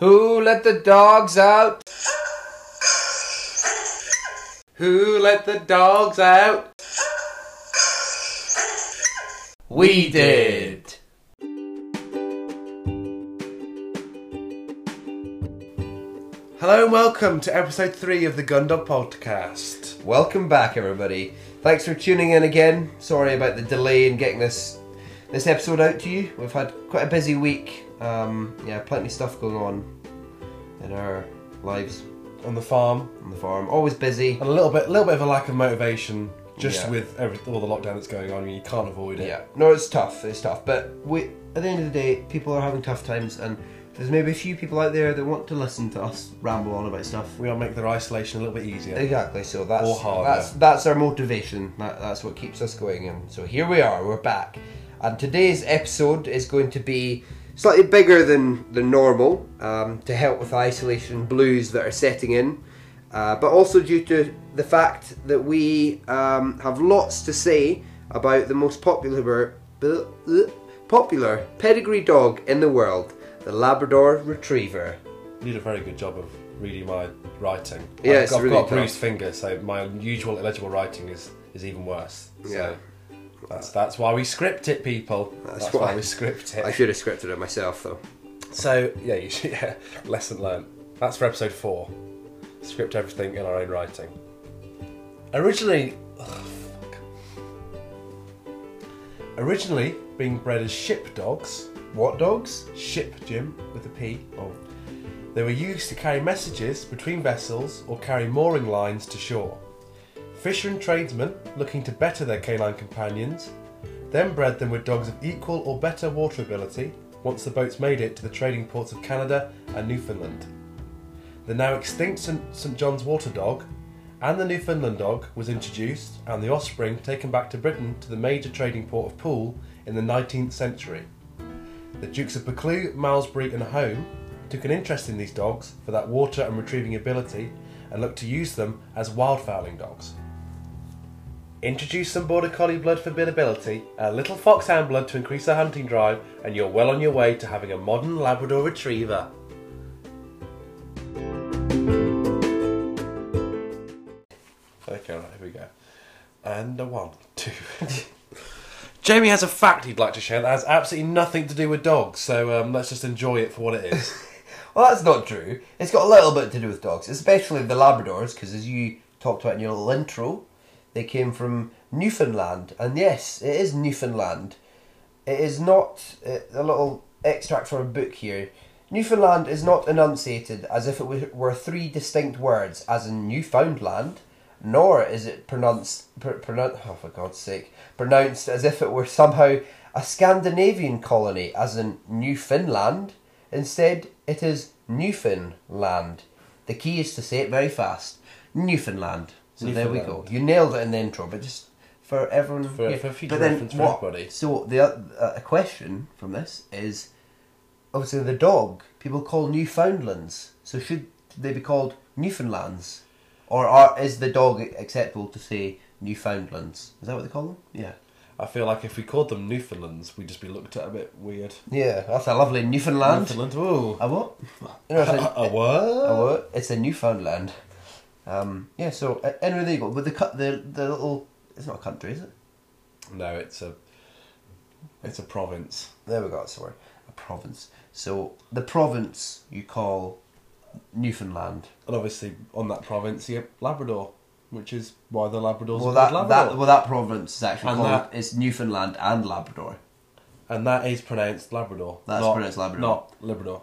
Who let the dogs out? Who let the dogs out? We did. Hello and welcome to episode three of the Gundog Podcast. Welcome back, everybody. Thanks for tuning in again. Sorry about the delay in getting this this episode out to you. We've had quite a busy week. Um, yeah, plenty of stuff going on in our lives On the farm, on the farm. Always busy. and a little bit, little bit of a lack of motivation, just Yeah. with every, all the lockdown that's going on. You can't avoid it. Yeah, no, it's tough. It's tough, but we at the end of the day, people are having tough times, and there's maybe a few people out there that want to listen to us ramble on about stuff. We will make their isolation a little bit easier. Exactly. So that's Or harder. that's that's our motivation. That, that's what keeps us going. And so here we are. We're back, and today's episode is going to be slightly bigger than than normal um, to help with isolation blues that are setting in, uh, but also due to the fact that we um, have lots to say about the most popular popular pedigree dog in the world, the Labrador Retriever. You did a very good job of reading my writing. Yeah, I've, it's I've really got bruised fingers, so my usual illegible writing is is even worse. So Yeah. That's that's why we script it, people. That's That's, why- why we script it. I should have scripted it myself though. So yeah, you should. Yeah, lesson learned. That's for episode four. Script everything in our own writing. Originally, ugh, fuck. originally being bred as ship dogs, What dogs? ship Jim with a P. Oh, they were used to carry messages between vessels or carry mooring lines to shore. Fisher and tradesmen, looking to better their canine companions, then bred them with dogs of equal or better water ability once the boats made it to the trading ports of Canada and Newfoundland. The now extinct St. John's Water Dog and the Newfoundland Dog was introduced and the offspring taken back to Britain to the major trading port of Poole in the 19th century. The Dukes of Buccleuch, Malmesbury, and Home took an interest in these dogs for that water and retrieving ability and looked to use them as wildfowling dogs. Introduce some Border Collie blood for biddability, a little Foxhound blood to increase their hunting drive, and you're well on your way to having a modern Labrador Retriever. Okay, right, here we go. And a one, two. Jamie has a fact he'd like to share that has absolutely nothing to do with dogs, so um, let's just enjoy it for what it is. Well, that's not true. It's got a little bit to do with dogs, especially the Labradors, because as you talked about in your little intro, they came from Newfoundland. And yes, it is Newfoundland. It is not uh, a little extract from a book here. Newfoundland is not enunciated as if it were- three distinct words, as in Newfoundland, nor is it pronounced, pr- oh, for God's sake, pronounced as if it were somehow a Scandinavian colony, as in Newfoundland. Instead, it is Newfoundland. The key is to say it very fast. Newfoundland. So there we go. You nailed it in the intro, but just for everyone For- here. for future But then what- everybody. So the uh, a question from this is obviously the dog people call Newfoundlands. So should they be called Newfoundlands, or are, is the dog acceptable to say Newfoundlands? Is that what they call them? Yeah. I feel like if we called them Newfoundlands, we'd just be looked at a bit weird. Yeah, that's a lovely Newfoundland. Newfoundland, ooh. A what? You know, it's a- A what? a what? It's a Newfoundland. Um, yeah. So uh, anyway, there you go. But the cut, the the little. It's not a country, is it? No, it's a, it's a province. There we go. Sorry, a province. So the province you call Newfoundland. And obviously, on that province, you have Labrador, which is why the Labradors Well, that, called that well that province is actually And called that- it's Newfoundland and Labrador. and that is pronounced Labrador. That's not- pronounced Labrador. Not Labrador.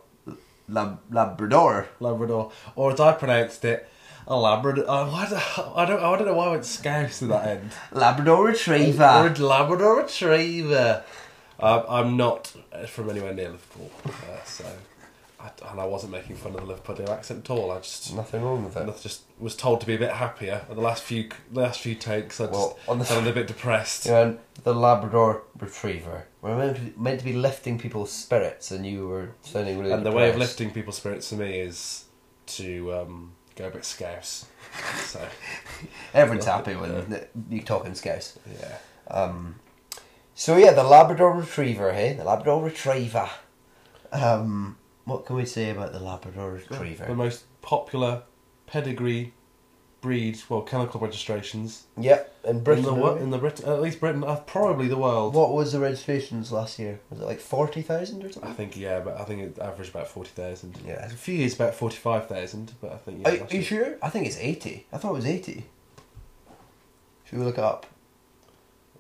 Lab, Labrador. Labrador. Or as I pronounced it, a Labrador. Oh, why do, I don't. I don't know why I went scouse to that end. Labrador Or Retriever. a Labrador Retriever. Uh, I'm not from anywhere near Liverpool, uh, so I, and I wasn't making fun of the Liverpool accent at all. I just Nothing wrong with I it. just was told to be a bit happier. At the last few last few takes, I just Well, on the- sounded a bit depressed. You know, the Labrador Retriever. We're meant to, be, meant to be lifting people's spirits, and you were sounding really. and the way of lifting people's spirits for me is to um, go a bit scouse. So Everyone's happy when you're talking scouse. yeah, Um, so yeah, the Labrador Retriever, hey, the Labrador Retriever. Um, what can we say about the Labrador Retriever? The most popular pedigree breed, well, kennel club registrations Yep, in Britain. in the in the Brit- at least Britain, uh, probably the world. What was the registrations last year? Was it like forty thousand or something? I think yeah, but I think it averaged about forty thousand. Yeah. a few years about forty five thousand, but I think yeah. Are, are you sure? I think it's eighty. I thought it was eighty. Should we look it up?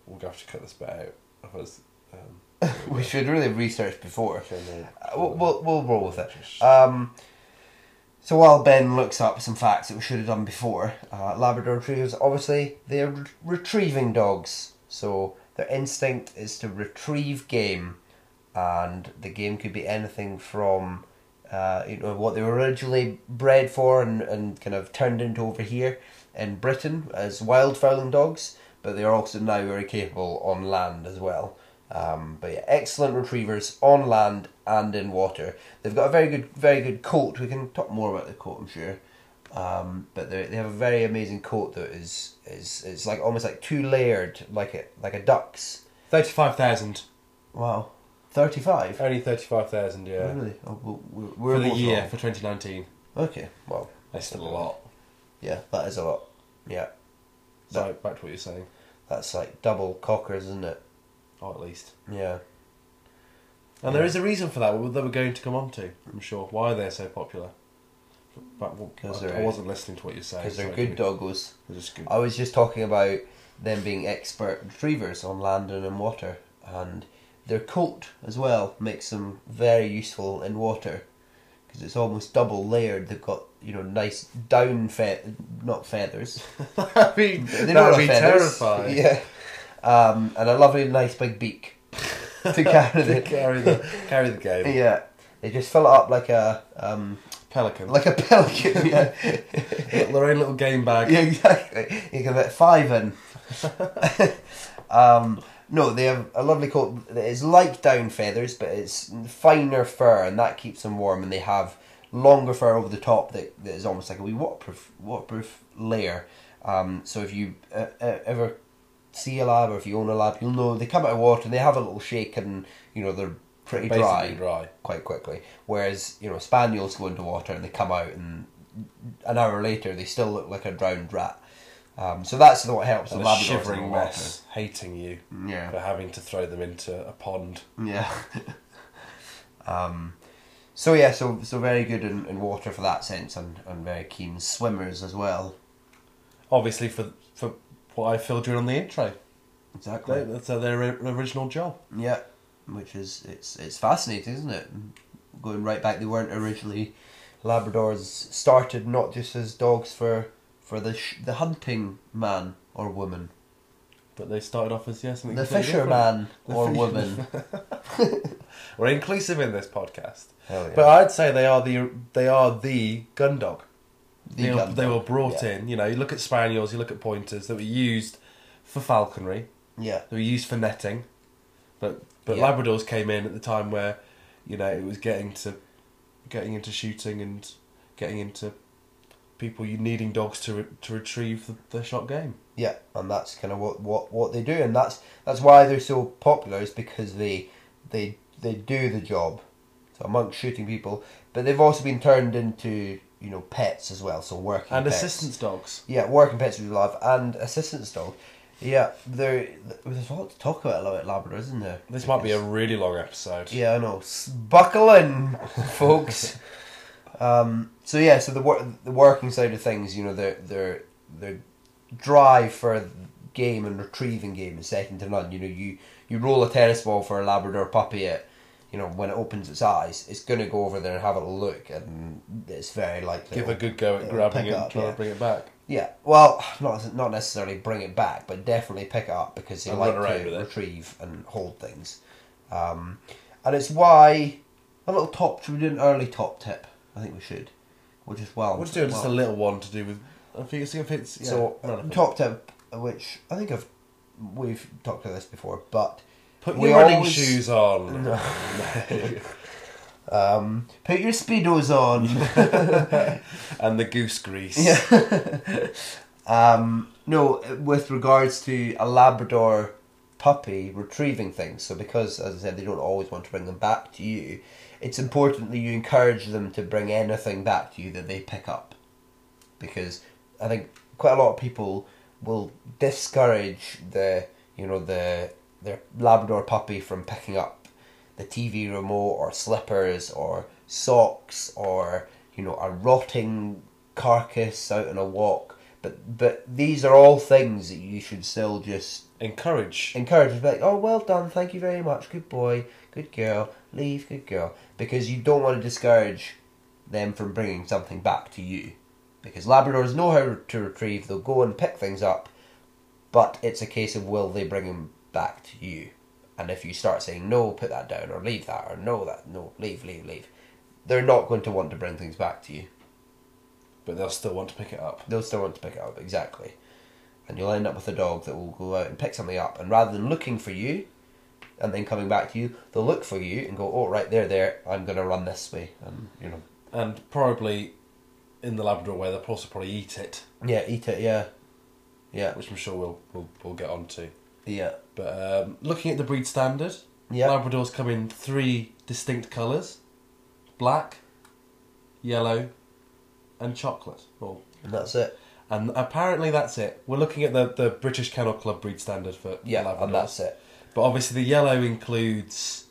We'll have to cut this bit out. Otherwise, um, we should really research before. no. Uh, we'll, we'll, we'll roll with it. Um, so while Ben looks up some facts that we should have done before, uh, Labrador Retrievers obviously they're re- retrieving dogs. So their instinct is to retrieve game, and the game could be anything from uh, you know what they were originally bred for and, and kind of turned into over here in Britain as wild fowling dogs, but they are also now very capable on land as well. Um, but yeah, excellent retrievers on land and in water. They've got a very good, very good coat. We can talk more about the coat, I'm sure. Um, but they they have a very amazing coat that is is it's like almost like two layered, like a like a duck's. thirty five thousand. Wow, thirty five. Only thirty five thousand, yeah. Really? Oh, we're, we're For the year wrong. for twenty nineteen. Okay, well, That's still a lot. yeah, that is a lot. Yeah, So back to what you're saying. that's like double cockers, isn't it? Or at least. Yeah. And there is a reason for that that we're going to come on to, I'm sure. Why they're so popular. But well, I, I wasn't listening to what you're saying. Because they're so good doggos. They're just good. I was just talking about them being expert retrievers on land and in water, and their coat as well makes them very useful in water because it's almost double layered. They've got you know nice down fe- not feathers. that'd be, They don't that'd be feathers. terrifying. Yeah, um, and a lovely nice big beak to carry to the carry the carry the game. yeah. They just fill it up like a um, Pelican. like a pelican. Yeah. their own little game bag. Yeah, exactly. You can fit five in. um, no, they have a lovely coat that is like down feathers, but it's finer fur, and that keeps them warm. And they have longer fur over the top that, that is almost like a wee waterproof waterproof layer. Um, so if you uh, uh, ever see a lab or if you own a lab, you'll know they come out of water and they have a little shake, and you know they're pretty dry Basically dry. quite quickly. Whereas you know spaniels go into water and they come out, and an hour later they still look like a drowned rat. Um, so that's what helps And the a Labradors in shivering water. mess, hating you Yeah. for having to throw them into a pond. Yeah. um, so yeah, so so very good in, in water for that sense, and, and very keen swimmers as well. Obviously, for what I filled you in on the intro, Exactly. They- that's their original job. Yeah, which is it's it's fascinating, isn't it? Going right back, they weren't originally Labradors started not just as dogs for for the sh- the hunting man or woman, But they started off as yes, the fisherman or fish- woman. We're inclusive in this podcast, yeah. but I'd say they are the they are the gun dog. The they, were, they were brought yeah. in. You know, you look at spaniels, you look at pointers that were used for falconry. Yeah, They were used for netting, but but Yeah. Labradors came in at the time where, you know, it was getting to, getting into shooting and getting into people you needing dogs to re- to retrieve the, the shot game. yeah, and that's kind of what, what, what they do, and that's that's why they're so popular is because they they they do the job. So amongst shooting people, but they've also been turned into you know pets as well. So working And pets. assistance dogs. Yeah, working pets we love and assistance dog. Yeah, there. There's a lot to talk about about Labrador, isn't there? This might be a really long episode. Yeah, I know. Buckle in, folks. um, so yeah, so the wor- the working side of things, you know, their their their drive for game and retrieving game is second to none. You know, you you roll a tennis ball for a Labrador puppy at, you know, when it opens its eyes, it's gonna go over there and have a look, and it's very likely Give a good go at grabbing it and trying yeah. to bring it back. Yeah, well, not not necessarily bring it back, but definitely pick it up because they And like to it. retrieve and hold things. Um, and it's why a little top. Should we do an early top tip? I think we should. We'll just well. We'll just do just a little one to do with. I think it's if it's yeah, so top tip, which I think I've we've talked about this before, but Put we your running always- shoes on. um, put your speedos on. and the goose grease. Yeah. um, no, with regards to a Labrador puppy retrieving things, so because, as I said, they don't always want to bring them back to you, it's important that you encourage them to bring anything back to you that they pick up, because I think quite a lot of people will discourage the you know the their Labrador puppy from picking up the TV remote or slippers or socks or you know a rotting carcass out on a walk. But but these are all things that you should still just Encourage. encourage. be Like oh well done, thank you very much, good boy, good girl, leave, good girl, because you don't want to discourage them from bringing something back to you. Because Labradors know how to retrieve, they'll go and pick things up, but it's a case of will they bring them back to you. And if you start saying no, put that down, or leave that, or no, that, no, leave, leave, leave, they're not going to want to bring things back to you. but they'll still want to pick it up. They'll still want to pick it up, exactly. And you'll end up with a dog that will go out and pick something up, and rather than looking for you and then coming back to you, they'll look for you and go, oh, right, there, there, I'm going to run this way. And, you know, And probably in the Labrador way, they'll also probably eat it, yeah, eat it, yeah. Yeah, which I'm sure we'll we'll, we'll get onto. yeah. But um, looking at the breed standard, Yeah. Labradors come in three distinct colours: black, yellow, and chocolate. Well, And that's it. and apparently that's it. We're looking at the, the British Kennel Club breed standard for Yeah, Labradors. and that's it. But obviously the yellow includes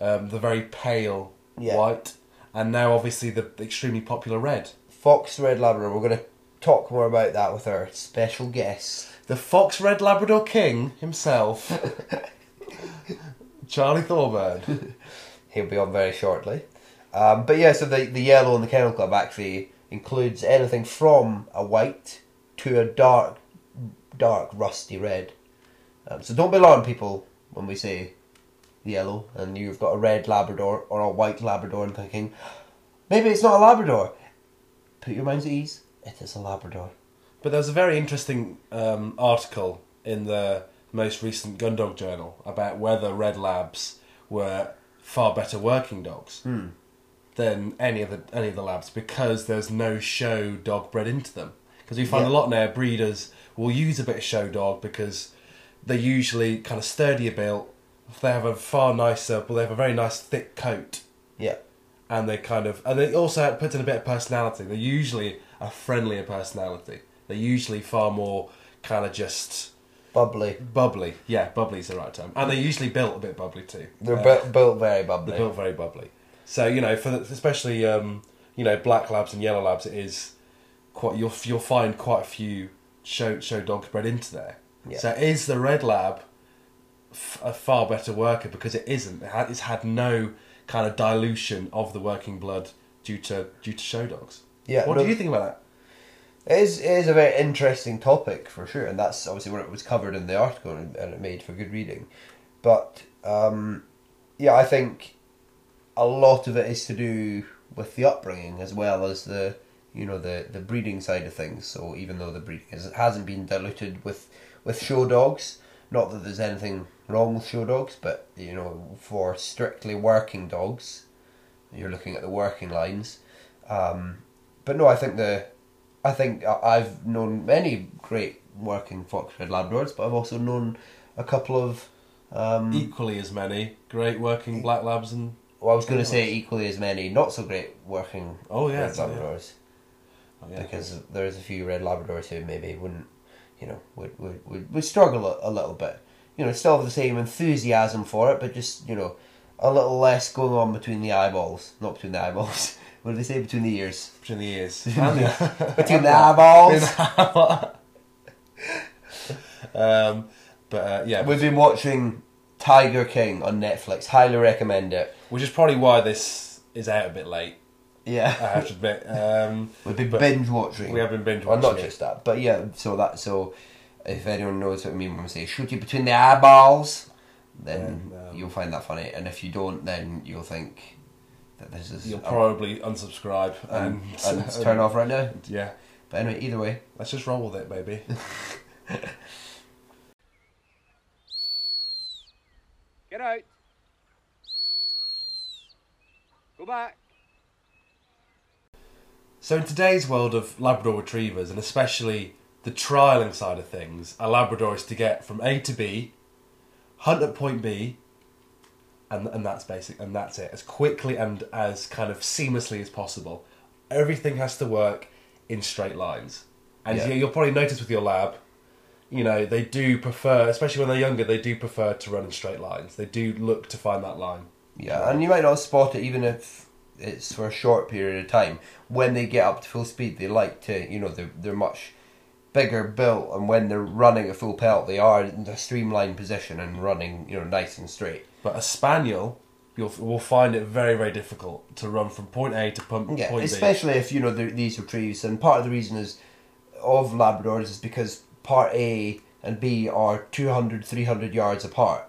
um, the very pale Yeah. white, and now obviously the extremely popular red. Fox Red Labrador, we're going to talk more about that with our special guest. The Fox Red Labrador King himself, Charlie Thorburn. He'll be on very shortly. Um, but yeah, so the, the yellow in the Kennel Club actually includes anything from a white to a dark, dark rusty red. Um, so don't be alarmed, people, when we say yellow and you've got a red Labrador or a white Labrador and thinking, maybe it's not a Labrador. Put your minds at ease, it is a Labrador. But there was a very interesting um, article in the most recent Gundog Journal about whether red labs were far better working dogs Hmm. than any of the any of the labs because there's no show dog bred into them. Because we find Yeah. a lot now breeders will use a bit of show dog because they're usually kind of sturdier built. They have a far nicer, well, they have a very nice thick coat Yeah. and they kind of and they also put in a bit of personality. They're usually a friendlier personality. They're usually far more kind of just Bubbly. bubbly. Yeah, bubbly is the right term. And they're usually built a bit bubbly too. They're Uh, bu- built very bubbly. they're built very bubbly. So you know, for the, especially um, you know black labs and yellow labs, it is quite you'll you'll find quite a few show show dogs bred into there. Yeah. So is the red lab f- a far better worker because it isn't? It ha- it's had no kind of dilution of the working blood due to due to show dogs. Yeah, What no- do you think about that? It is, it is a very interesting topic for sure, and that's obviously what it was covered in the article, and, and it made for good reading. But um, yeah, I think a lot of it is to do with the upbringing as well as the you know the the breeding side of things. So even though the breeding is, hasn't been diluted with with show dogs, not that there's anything wrong with show dogs, but you know for strictly working dogs, you're looking at the working lines. Um, but no, I think the I think I've known many great working fox red labradors, but I've also known a couple of. Um, Equally as many great working black labs and well, I was going to say equally as many not so great working Oh, yeah, red so, yeah. labradors oh, yeah. because there's a few red labradors who maybe wouldn't, you know, would would, would, would struggle a, a little bit. You know, still have the same enthusiasm for it, but just you know, a little less going on between the eyeballs, not between the eyeballs. What do they say between the ears? between the ears. Between the eyeballs. um, but uh, yeah, We've been watching Tiger King on Netflix. Highly recommend it. which is probably why this is out a bit late. Yeah, I have to admit. Um, we've been binge watching. we have been binge watching. Well, not just that, but yeah. So that so, if anyone knows what I mean when we say shoot you between the eyeballs, then Yeah, um, you'll find that funny. And if you don't, then you'll think that this is You'll a- probably unsubscribe and, and, and turn off right now. Yeah, But anyway, either way, let's just roll with it, baby. Get out. Go back. So in today's world of Labrador retrievers, and especially the trialing side of things, a Labrador is to get from A to B, hunt at point B, and and that's basic, and that's it. As quickly and as kind of seamlessly as possible. Everything has to work in straight lines, and Yeah. you- you'll probably notice with your lab. You know, they do prefer, especially when they're younger, they do prefer to run in straight lines. They do look to find that line. Yeah, and you might not spot it even if it's for a short period of time. When they get up to full speed, they like to, you know, they're, they're much bigger built, and when they're running at full pelt, they are in a streamlined position and running, you know, nice and straight. But a spaniel, you'll will find it very very difficult to run from point A to point, Yeah, point B. especially if you know they're- these retrieves, and part of the reason is of Labradors is because part A and B are 200, 300 yards apart,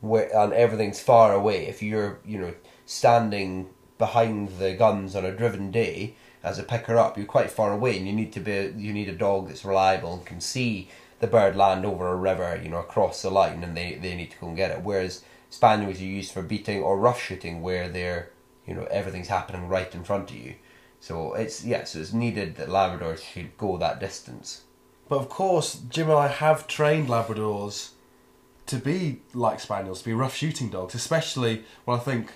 where and everything's far away. If you're you know standing behind the guns on a driven day as a picker up, you're quite far away, and you need to be you need a dog that's reliable and can see the bird land over a river, you know, across the line, and they they need to go and get it. Whereas spaniels are used for beating or rough shooting, where they're you know everything's happening right in front of you. So it's yeah, so it's needed that Labradors should go that distance. But of course, Jim and I have trained Labradors to be like spaniels, to be rough shooting dogs. Especially when I think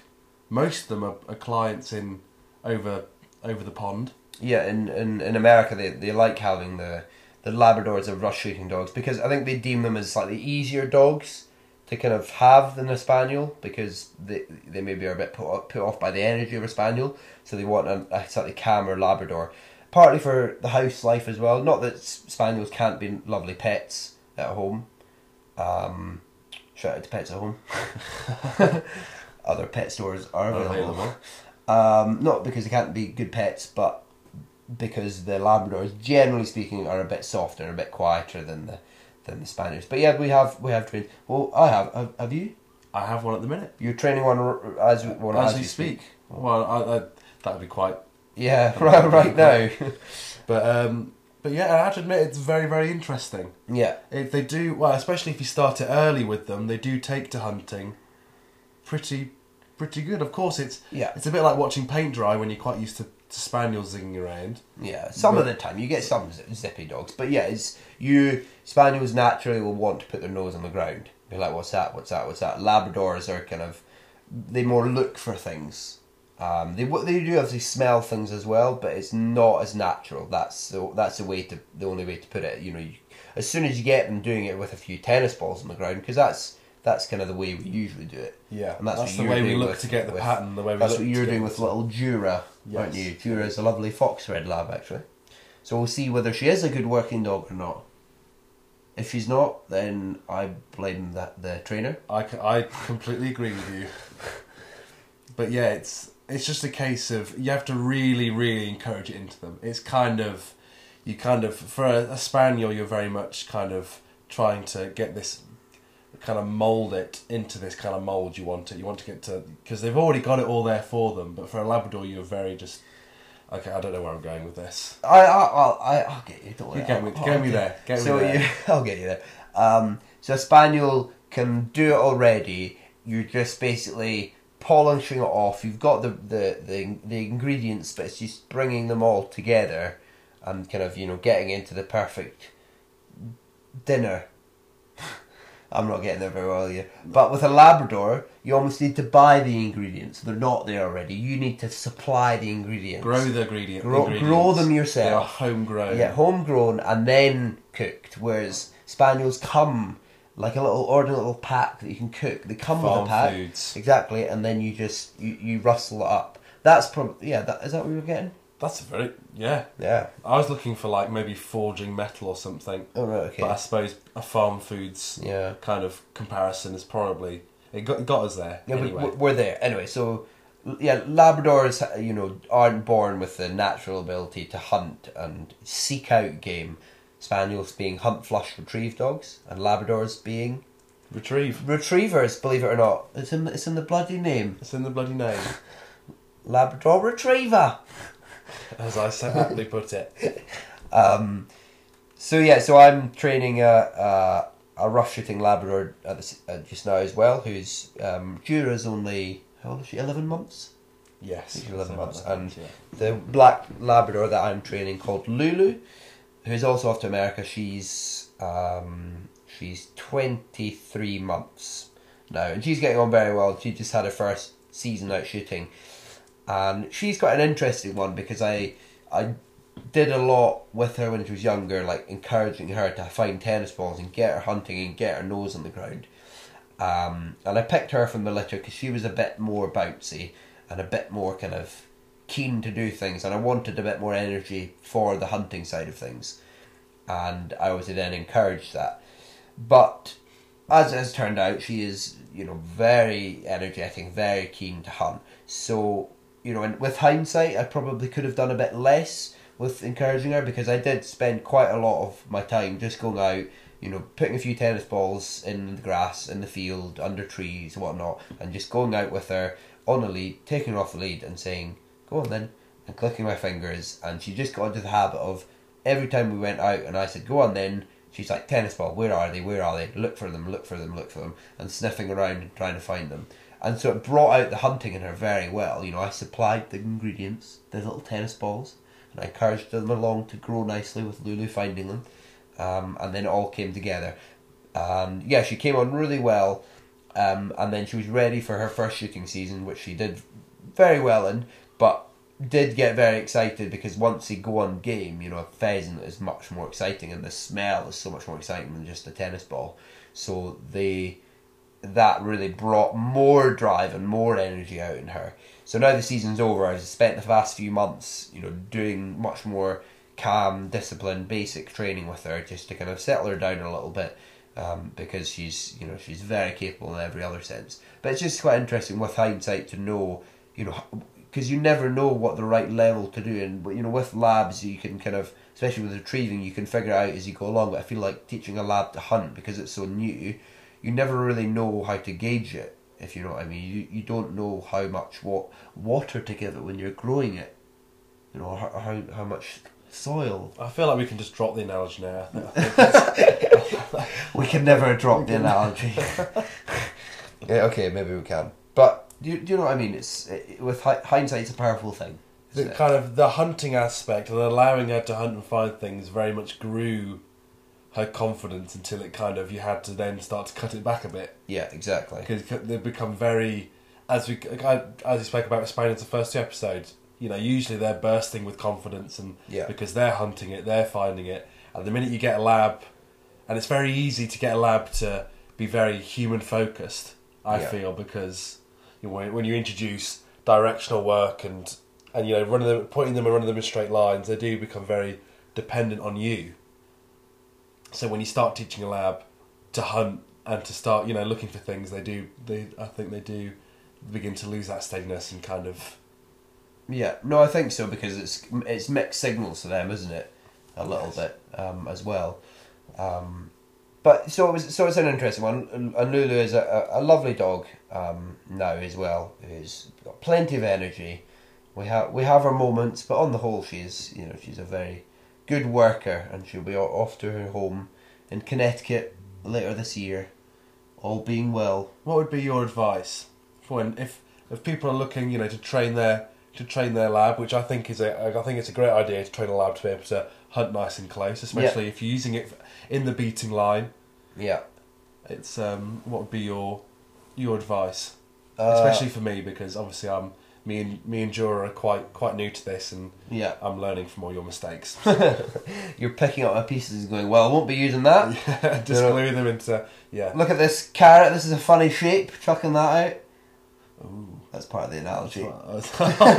most of them are, are clients in over over the pond. Yeah, in, in, in America they, they like having the the Labradors as rough shooting dogs because I think they deem them as slightly easier dogs to kind of have than a spaniel because they they maybe are a bit put off, put off by the energy of a spaniel, so they want a, a slightly calmer Labrador. Partly for the house life as well. Not that spaniels can't be lovely pets at home. Um, shout out to Pets at Home. Other pet stores are available. Um, not because they can't be good pets, but because the Labradors, generally speaking, are a bit softer a bit quieter than the than the spaniels. But yeah, we have we have trained. Well, I have. Have, have you? I have one at the minute. You're training one r- as one as, as, we we speak. Well, I, I, that would be quite. Yeah, right, right now. But um, but yeah, I have to admit it's very very interesting. yeah, If they do well, especially if you start it early with them, they do take to hunting pretty pretty good. Of course, it's Yeah. it's a bit like watching paint dry when you're quite used to spaniels zigging around. yeah. Some of the time you get some zippy dogs, but yeah, it's you. Spaniels naturally will want to put their nose on the ground. You're like, what's that? What's that? What's that? Labradors are kind of they more look for things. Um, they they do obviously smell things as well, but it's not as natural. That's the that's the way to the only way to put it. You know, you, as soon as you get them doing it with a few tennis balls on the ground, because that's that's kind of the way we usually do it. Yeah, and that's, that's the way we look with- to get the with- pattern, the way we That's what you're doing with little Jura, aren't you? Jura is a lovely fox red lab, actually. So we'll see whether she is a good working dog or not. If she's not, then I blame that the trainer. I, I completely agree with you. But yeah, it's it's just a case of you have to really, really encourage it into them. It's kind of you kind of for a, a spaniel, you're very much kind of trying to get this kind of mold it into this kind of mold you want it. You want to get to because they've already got it all there for them. But for a Labrador, you're very just okay. I don't know where I'm going with this. I, I, I'll, I, I'll get you. Don't worry. You get me- I'll- get I'll me there, get me so there. You, I'll get you there. Um, so a spaniel can do it already. You're just basically polishing it off. You've got the, the, the, the ingredients, but it's just bringing them all together and kind of you know getting into the perfect dinner. I'm not getting there very well here. But with a Labrador, you almost need to buy the ingredients. They're not there already. You need to supply the ingredients. Grow the ingredient. Grow- ingredients. grow them They are yourself. homegrown. Yeah, homegrown and then cooked. Whereas spaniels come like a little ordinary little pack that you can cook. They come with a pack, foods. exactly, and then you just you, you rustle it up. That's probably yeah. That is that what you were getting? That's a very yeah. Yeah. I was looking for like maybe forging metal or something. Oh right. Okay. But I suppose a farm foods Yeah. kind of comparison is probably it got, it got us there Yeah, anyway. but we're there anyway. So, yeah, Labradors, you know, aren't born with the natural ability to hunt and seek out game. Spaniels being hunt, flush, retrieve dogs, and Labradors being Retrieve. retrievers. Believe it or not, it's in it's in the bloody name. It's in the bloody name, Labrador Retriever. as I so aptly put it. Um, so yeah, so I'm training a a, a rough shooting Labrador at the, uh, just now as well, who's um, Jura's only how old is she? Eleven months. Yes. 11 months, and think, the black Labrador that I'm training called Lulu, who's also off to America. She's um, she's twenty three months. now, and she's getting on very well. She just had her first season out shooting, and she's quite an interesting one because I I did a lot with her when she was younger, like encouraging her to find tennis balls and get her hunting and get her nose on the ground. Um, and I picked her from the litter because she was a bit more bouncy and a bit more kind of keen to do things, and I wanted a bit more energy for the hunting side of things, and I was then encouraged that. But as it has turned out, she is you know very energetic, very keen to hunt. So you know, and with hindsight, I probably could have done a bit less with encouraging her because I did spend quite a lot of my time just going out, you know, putting a few tennis balls in the grass, in the field, under trees, whatnot, and just going out with her on a lead, taking her off the lead, and saying, "Go on then," and clicking my fingers, and she just got into the habit of every time we went out, and I said, "Go on then." She's like, tennis ball, where are they? Where are they? Look for them, look for them, look for them, and sniffing around and trying to find them. And so it brought out the hunting in her very well. You know, I supplied the ingredients, the little tennis balls, and I encouraged them along to grow nicely with Lulu finding them. Um, and then it all came together. And yeah, she came on really well. Um, and then she was ready for her first shooting season, which she did very well in, but did get very excited because once you go on game, you know, a pheasant is much more exciting and the smell is so much more exciting than just a tennis ball. So they that really brought more drive and more energy out in her. So now the season's over, I've spent the past few months, you know, doing much more calm, disciplined, basic training with her just to kind of settle her down a little bit. Um, because she's, you know, she's very capable in every other sense. But it's just quite interesting with hindsight to know, you know, because you never know what the right level to do. And you know, with labs, you can kind of, especially with retrieving, you can figure out as you go along. But I feel like teaching a lab to hunt because it's so new, you never really know how to gauge it. If you know what I mean, you you don't know how much what water to give it when you're growing it. You know how how, how much soil. I feel like we can just drop the analogy now. We can never drop the analogy. yeah, okay, maybe we can. But do you, do you know what I mean? It's it, with hi- hindsight, it's a powerful thing. the it? kind of the hunting aspect and allowing her to hunt and find things very much grew her confidence until it kind of you had to then start to cut it back a bit Yeah, exactly. because they become very as we as we spoke about with spaniels the first two episodes. You know, usually they're bursting with confidence and Yeah. because they're hunting it, they're finding it, and the minute you get a lab, and it's very easy to get a lab to be very human focused. I Yeah. feel because you know, when when you introduce directional work and and you know running them, pointing them and running them in straight lines, they do become very dependent on you. So when you start teaching a lab to hunt and to start, you know, looking for things, they do. They, I think they do begin to lose that steadiness and kind of. Yeah, no, I think so because it's it's mixed signals to them, isn't it? A little Yes. bit um, as well. Um, but so it was so it's an interesting one. And Lulu is a, a, lovely dog um, now as well. Who's got plenty of energy. We have we have our moments, but on the whole, she's you know she's a very good worker, and she'll be off to her home in Connecticut later this year. All being well. What would be your advice for when if if people are looking, you know, to train their to train their lab, which I think is a I think it's a great idea to train a lab to be able to hunt nice and close, especially if you're using it in the beating line. Yeah. It's um, what would be your your advice, Uh, especially for me because obviously I'm me and me and Jura are quite quite new to this and Yeah. I'm learning from all your mistakes. You're picking up my pieces and going, well, I won't be using that. Just glue them into yeah. Look at this carrot. This is a funny shape. Chucking that out. Ooh. That's part of the analogy. oh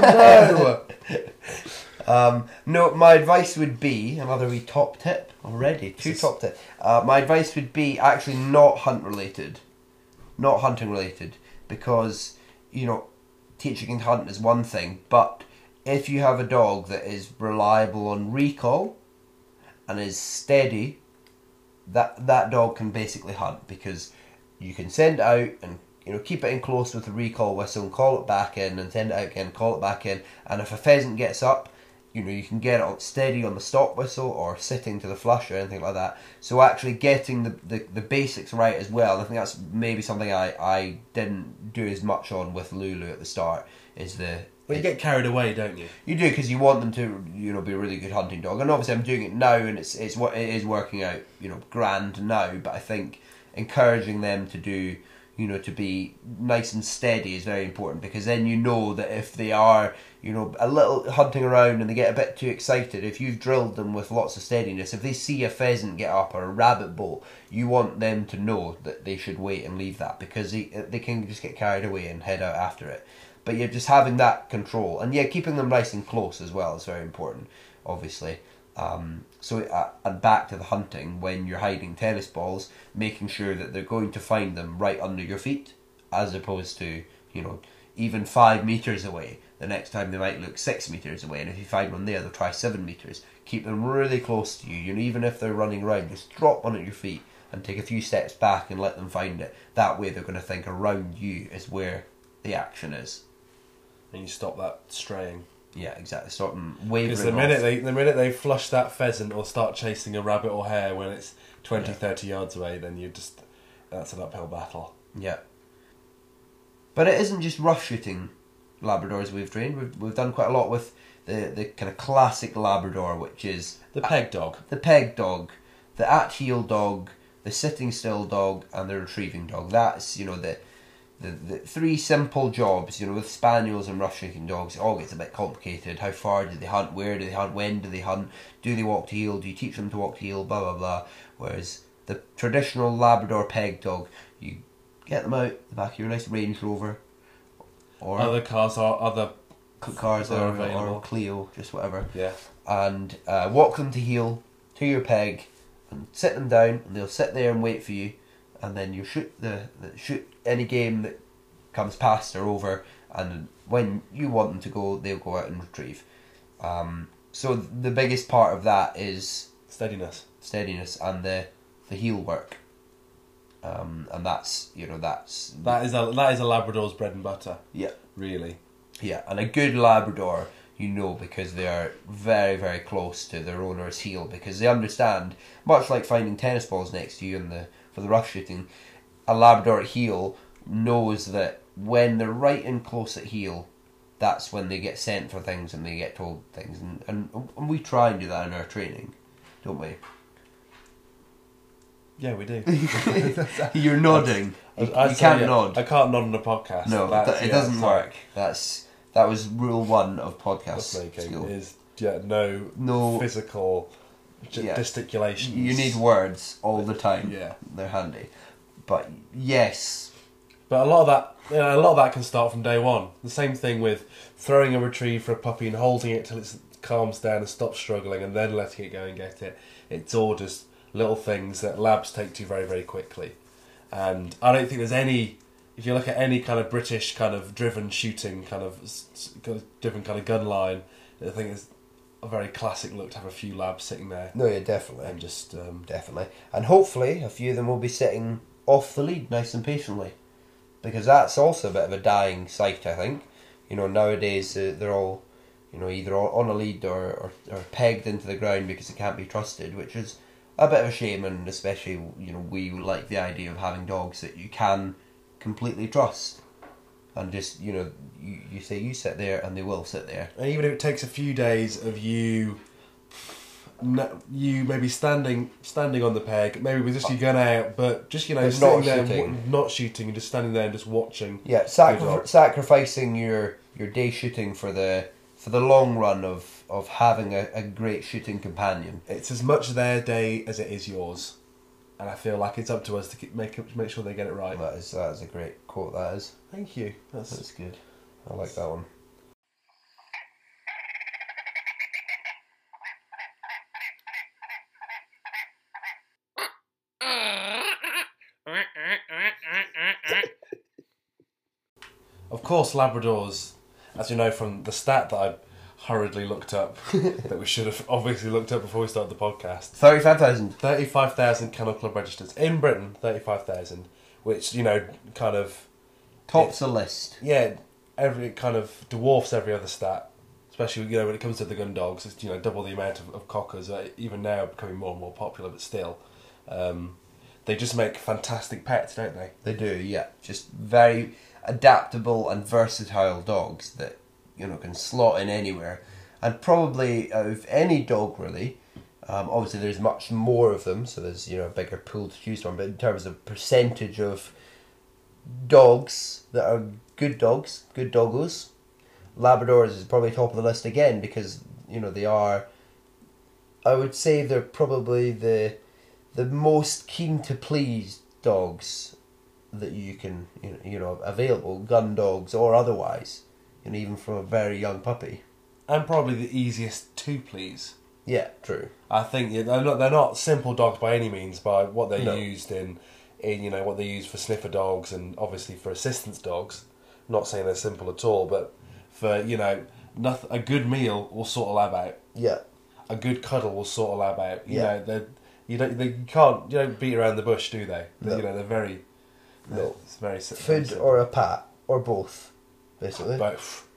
no! Um, no, my advice would be another wee top tip already. Two This top tips. Uh, my advice would be actually not hunt related, not hunting related, because you know, teaching and hunt is one thing, but if you have a dog that is reliable on recall and is steady, that that dog can basically hunt because you can send it out and you know keep it in close with the recall whistle and call it back in and send it out again, call it back in, and if a pheasant gets up, you know you can get it on steady on the stop whistle or sitting to the flush or anything like that. So actually getting the, the, the basics right as well. I think that's maybe something I, I didn't do as much on with Lulu at the start. Is the Well, you get carried away, don't you? you do because you want them to, you know, be a really good hunting dog, and obviously I'm doing it now, and it's it's what it is working out, you know, grand now. But I think encouraging them to do, you know, to be nice and steady is very important because then you know that if they are, you know, a little hunting around and they get a bit too excited, if you've drilled them with lots of steadiness, if they see a pheasant get up or a rabbit bolt, you want them to know that they should wait and leave that because they, they can just get carried away and head out after it. But you're just having that control and yeah, keeping them nice and close as well is very important, obviously. Um, so uh, and back to the hunting when you're hiding tennis balls, making sure that they're going to find them right under your feet, as opposed to you know even five meters away. The next time they might look six meters away, and if you find one there, they'll try seven meters. Keep them really close to you. You know, even if they're running around, just drop one at your feet and take a few steps back and let them find it. That way, they're going to think around you is where the action is. And you stop that straying. Yeah, exactly. Stop them wavering. Because the off. minute they the minute they flush that pheasant or start chasing a rabbit or hare when it's 20, Yeah. 30 yards away, then you just that's an uphill battle. Yeah. But it isn't just rough shooting Labradors we've trained. We've, we've done quite a lot with the, the kind of classic Labrador, which is The peg dog. the peg dog, the at heel dog, the sitting still dog, and the retrieving dog. That's, you know, the, the, the three simple jobs, you know, with spaniels and rough shooting dogs, it all gets a bit complicated. How far do they hunt? Where do they hunt? When do they hunt? Do they walk to heel? Do you teach them to walk to heel? Blah, blah, blah. Whereas the traditional Labrador peg dog, you get them out the back of your nice Range Rover or Other cars are other cars are or, available. or Clio, just whatever yeah. and uh, walk them to heel to your peg and sit them down and they'll sit there and wait for you and then you shoot the, the shoot any game that comes past or over and when you want them to go they'll go out and retrieve um, so the biggest part of that is Steadiness. steadiness and the the heel work um, and that's you know that's That is a that is a Labrador's bread and butter, yeah really. Yeah, and a good Labrador, you know, because they are very, very close to their owner's heel because they understand, much like finding tennis balls next to you in the for the rough shooting, a Labrador at heel knows that when they're right in close at heel, that's when they get sent for things and they get told things, and and, and we try and do that in our training, don't we? Yeah, we do. You're nodding. You, I'd you can't yeah, uh, nod. I can't nod on a podcast. no, That's- it yeah, doesn't work. That's that was rule one of podcast making skill. is yeah no No. physical g- Yeah. gesticulation. You need words all the time. Yeah. They're handy. But yes, But a lot of that, you know, a lot of that can start from day one. The same thing with throwing a retrieve for a puppy and holding it till it calms down and stops struggling, and then letting it go and get it. It's all just little things that labs take to very, very quickly. And I don't think there's any. If you look at any kind of British kind of driven shooting kind of s- s- kind of driven kind of gun line, I think it's a very classic look to have a few labs sitting there no, yeah, definitely, and just um, definitely, and hopefully a few of them will be sitting off the lead nice and patiently, because that's also a bit of a dying sight. I think, you know, nowadays uh, they're all, you know, either on a lead or, or or pegged into the ground because it can't be trusted, which is a bit of a shame, and especially you know we like the idea of having dogs that you can completely trust. And just you know, you, you say you sit there, and they will sit there. And even if it takes a few days of you, you maybe standing standing on the peg, maybe with just your gun out, but just you know sitting not there, shooting. not shooting, and just standing there and just watching. Yeah, sacri- sacrificing your your day shooting for the for the long run of of having a, a great shooting companion. It's as much their day as it is yours, and I feel like it's up to us to keep, make make sure they get it right. That is that is a great quote. That is Thank you. That's that's good. I like that one. Of course, Labradors, as you know from the stat that I hurriedly looked up, that we should have obviously looked up before we started the podcast. Thirty five thousand. 35,000 Kennel Club registers. In Britain, 35,000, which, you know, kind of, Tops the list. yeah, every kind of dwarfs every other stat. Especially, you know, when it comes to the gun dogs, it's, you know, double the amount of, of cockers, uh, even now becoming more and more popular, but still. Um, they just make fantastic pets, don't they? They do, yeah. Just very adaptable and versatile dogs that you know can slot in anywhere, and probably out of any dog really. Um, obviously, there's much more of them, so there's you know a bigger pool to choose from. But in terms of percentage of dogs that are good dogs, good doggos. Labradors is probably top of the list again because you know they are. I would say they're probably the the most keen to please dogs that you can you know, available gun dogs or otherwise, and even from a very young puppy. And probably the easiest to please. Yeah, true. I think yeah, they're not they're not simple dogs by any means by what they're No. used in, in you know what they use for sniffer dogs and obviously for assistance dogs. I'm not saying they're simple at all, but for you know nothing, a good meal will sort a lab out. Yeah, A good cuddle will sort a lab out. You Yeah. know they you don't they can't you don't beat around the bush, do they? They- No. You know they're very No. It's very si- very food or a pat or both, basically. both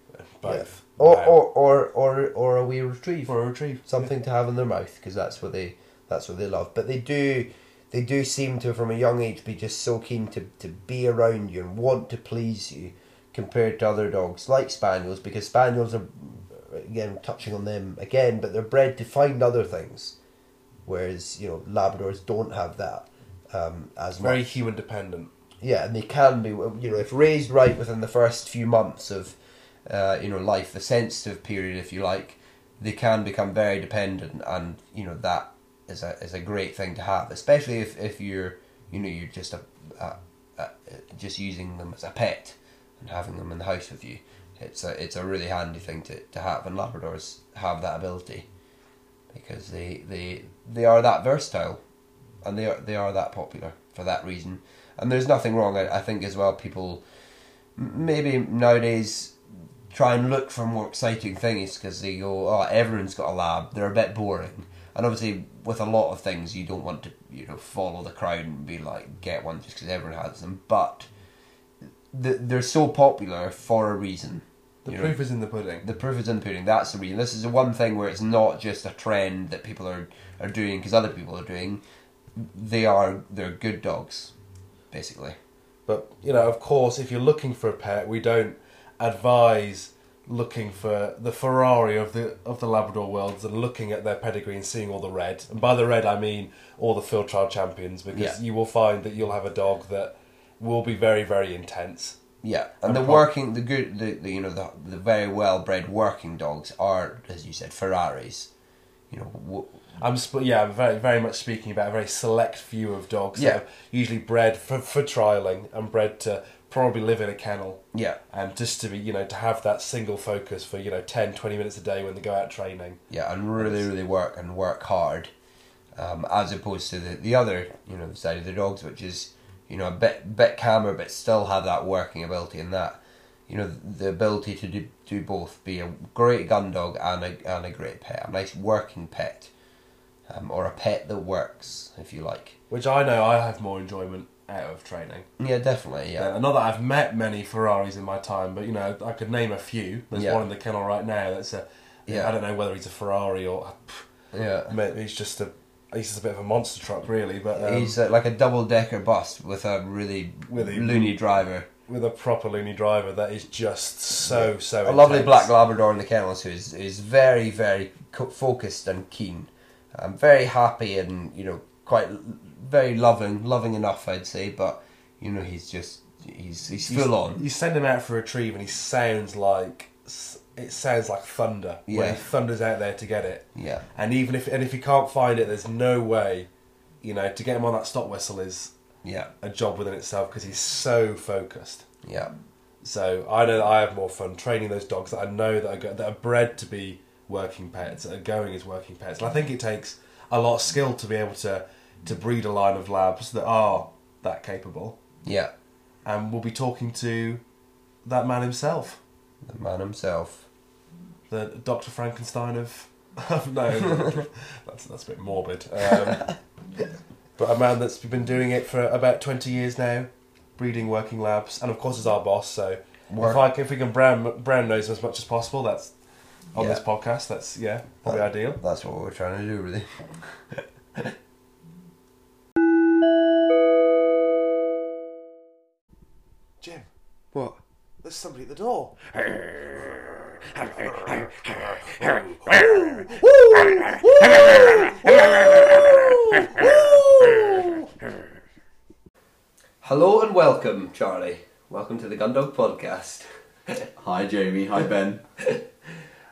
both Yeah. Or, Wow. or or or or a wee retrieve. for a retrieve something to have in their mouth because that's what they that's what they love. But they do they do seem to from a young age be just so keen to, to be around you and want to please you compared to other dogs like spaniels because spaniels are again touching on them again but they're bred to find other things whereas you know labradors don't have that um, as very much human dependent. Yeah, and they can be, you know, if raised right within the first few months of, uh, you know, life, the sensitive period, if you like, they can become very dependent, and you know that is a is a great thing to have, especially if, if you're, you know, you're just a, a, a just using them as a pet and having them in the house with you. It's a it's a really handy thing to, to have, and Labradors have that ability because they they they are that versatile and they are they are that popular for that reason. And there's nothing wrong. I, I think as well. People maybe nowadays try and look for more exciting things because they go, oh, everyone's got a lab. They're a bit boring. And obviously, with a lot of things, you don't want to you know follow the crowd and be like get one just because everyone has them. But th- they're so popular for a reason. The You know, proof is in the pudding. the proof is in the pudding. That's the reason. This is the one thing where it's not just a trend that people are, are doing because other people are doing. They are they're good dogs, basically. But you know, of course, if you're looking for a pet, we don't advise looking for the Ferrari of the of the Labrador worlds and looking at their pedigree and seeing all the red. And by the red, I mean all the field trial champions, because Yeah. you will find that you'll have a dog that will be very, very intense. Yeah, and And the prob- working, the good, the, the you know the the very well bred working dogs are, as you said, Ferraris. You know, w- I'm sp- yeah, I'm very very much speaking about a very select few of dogs Yeah. that are usually bred for for trialing and bred to probably live in a kennel. yeah, And just to be, you know, to have that single focus for, you know, 10, 20 minutes a day when they go out training. yeah, and really, really work and work hard, um, as opposed to the the other, you know, the side of the dogs, which is, you know, a bit bit calmer, but still have that working ability and that, you know, the ability to do do both, be a great gun dog and a and a great pet, a nice working pet, um, or a pet that works, if you like. Which I know I have more enjoyment out of training. Yeah, definitely. Yeah, Yeah. Not that I've met many Ferraris in my time, but, you know, I could name a few. There's Yeah. one in the kennel right now that's a. Yeah. I don't know whether he's a Ferrari or. yeah. He's just a. He's just a bit of a monster truck, really, but um, He's uh, like a double decker bus with a really With a- loony driver. with a proper loony driver that is just so so. A lovely black Labrador in the kennels who is, is very, very focused and keen. Um, very happy and, you know, quite very loving, loving enough, I'd say, but, you know, he's just, he's, he's You- full on. You send him out for a retrieve, and he sounds like it sounds like thunder when Yeah. he thunders out there to get it. Yeah. And even if and if he can't find it, there's no way, you know, to get him on that stop whistle is Yeah. a job within itself because he's so focused. Yeah. So I know that I have more fun training those dogs that I know that are that are bred to be working pets, that are going as working pets. And I think it takes a lot of skill to be able to to breed a line of labs that are that capable. Yeah. And we'll be talking to that man himself, The man himself. the Doctor Frankenstein of. of no, that's that's a bit morbid. Um, but a man that's been doing it for about twenty years now, breeding working labs, and of course is our boss. So Work- if I if we can brown brown nose as much as possible, that's on Yeah. this podcast. That's yeah, probably Uh, ideal. That's what we're trying to do, really. Jim, What? there's somebody at the door. Hello and welcome, Charlie. Welcome to the Gundog Podcast. Hi Jamie, hi Ben.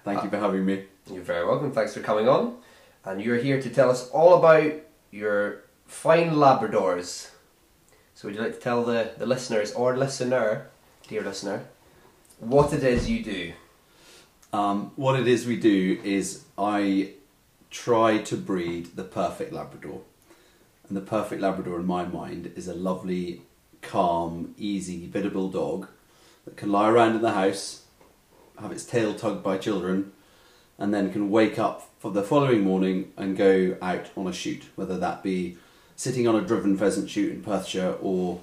Thank you for having me. You're very welcome. Thanks for coming on. And you're here to tell us all about your fine Labradors. So, would you like to tell the, the listeners or listener, dear listener, what it is you do? Um, what it is we do is I try to breed the perfect Labrador. And the perfect Labrador in my mind is a lovely, calm, easy, biddable dog that can lie around in the house, have its tail tugged by children, and then can wake up for the following morning and go out on a shoot, whether that be sitting on a driven pheasant shoot in Perthshire or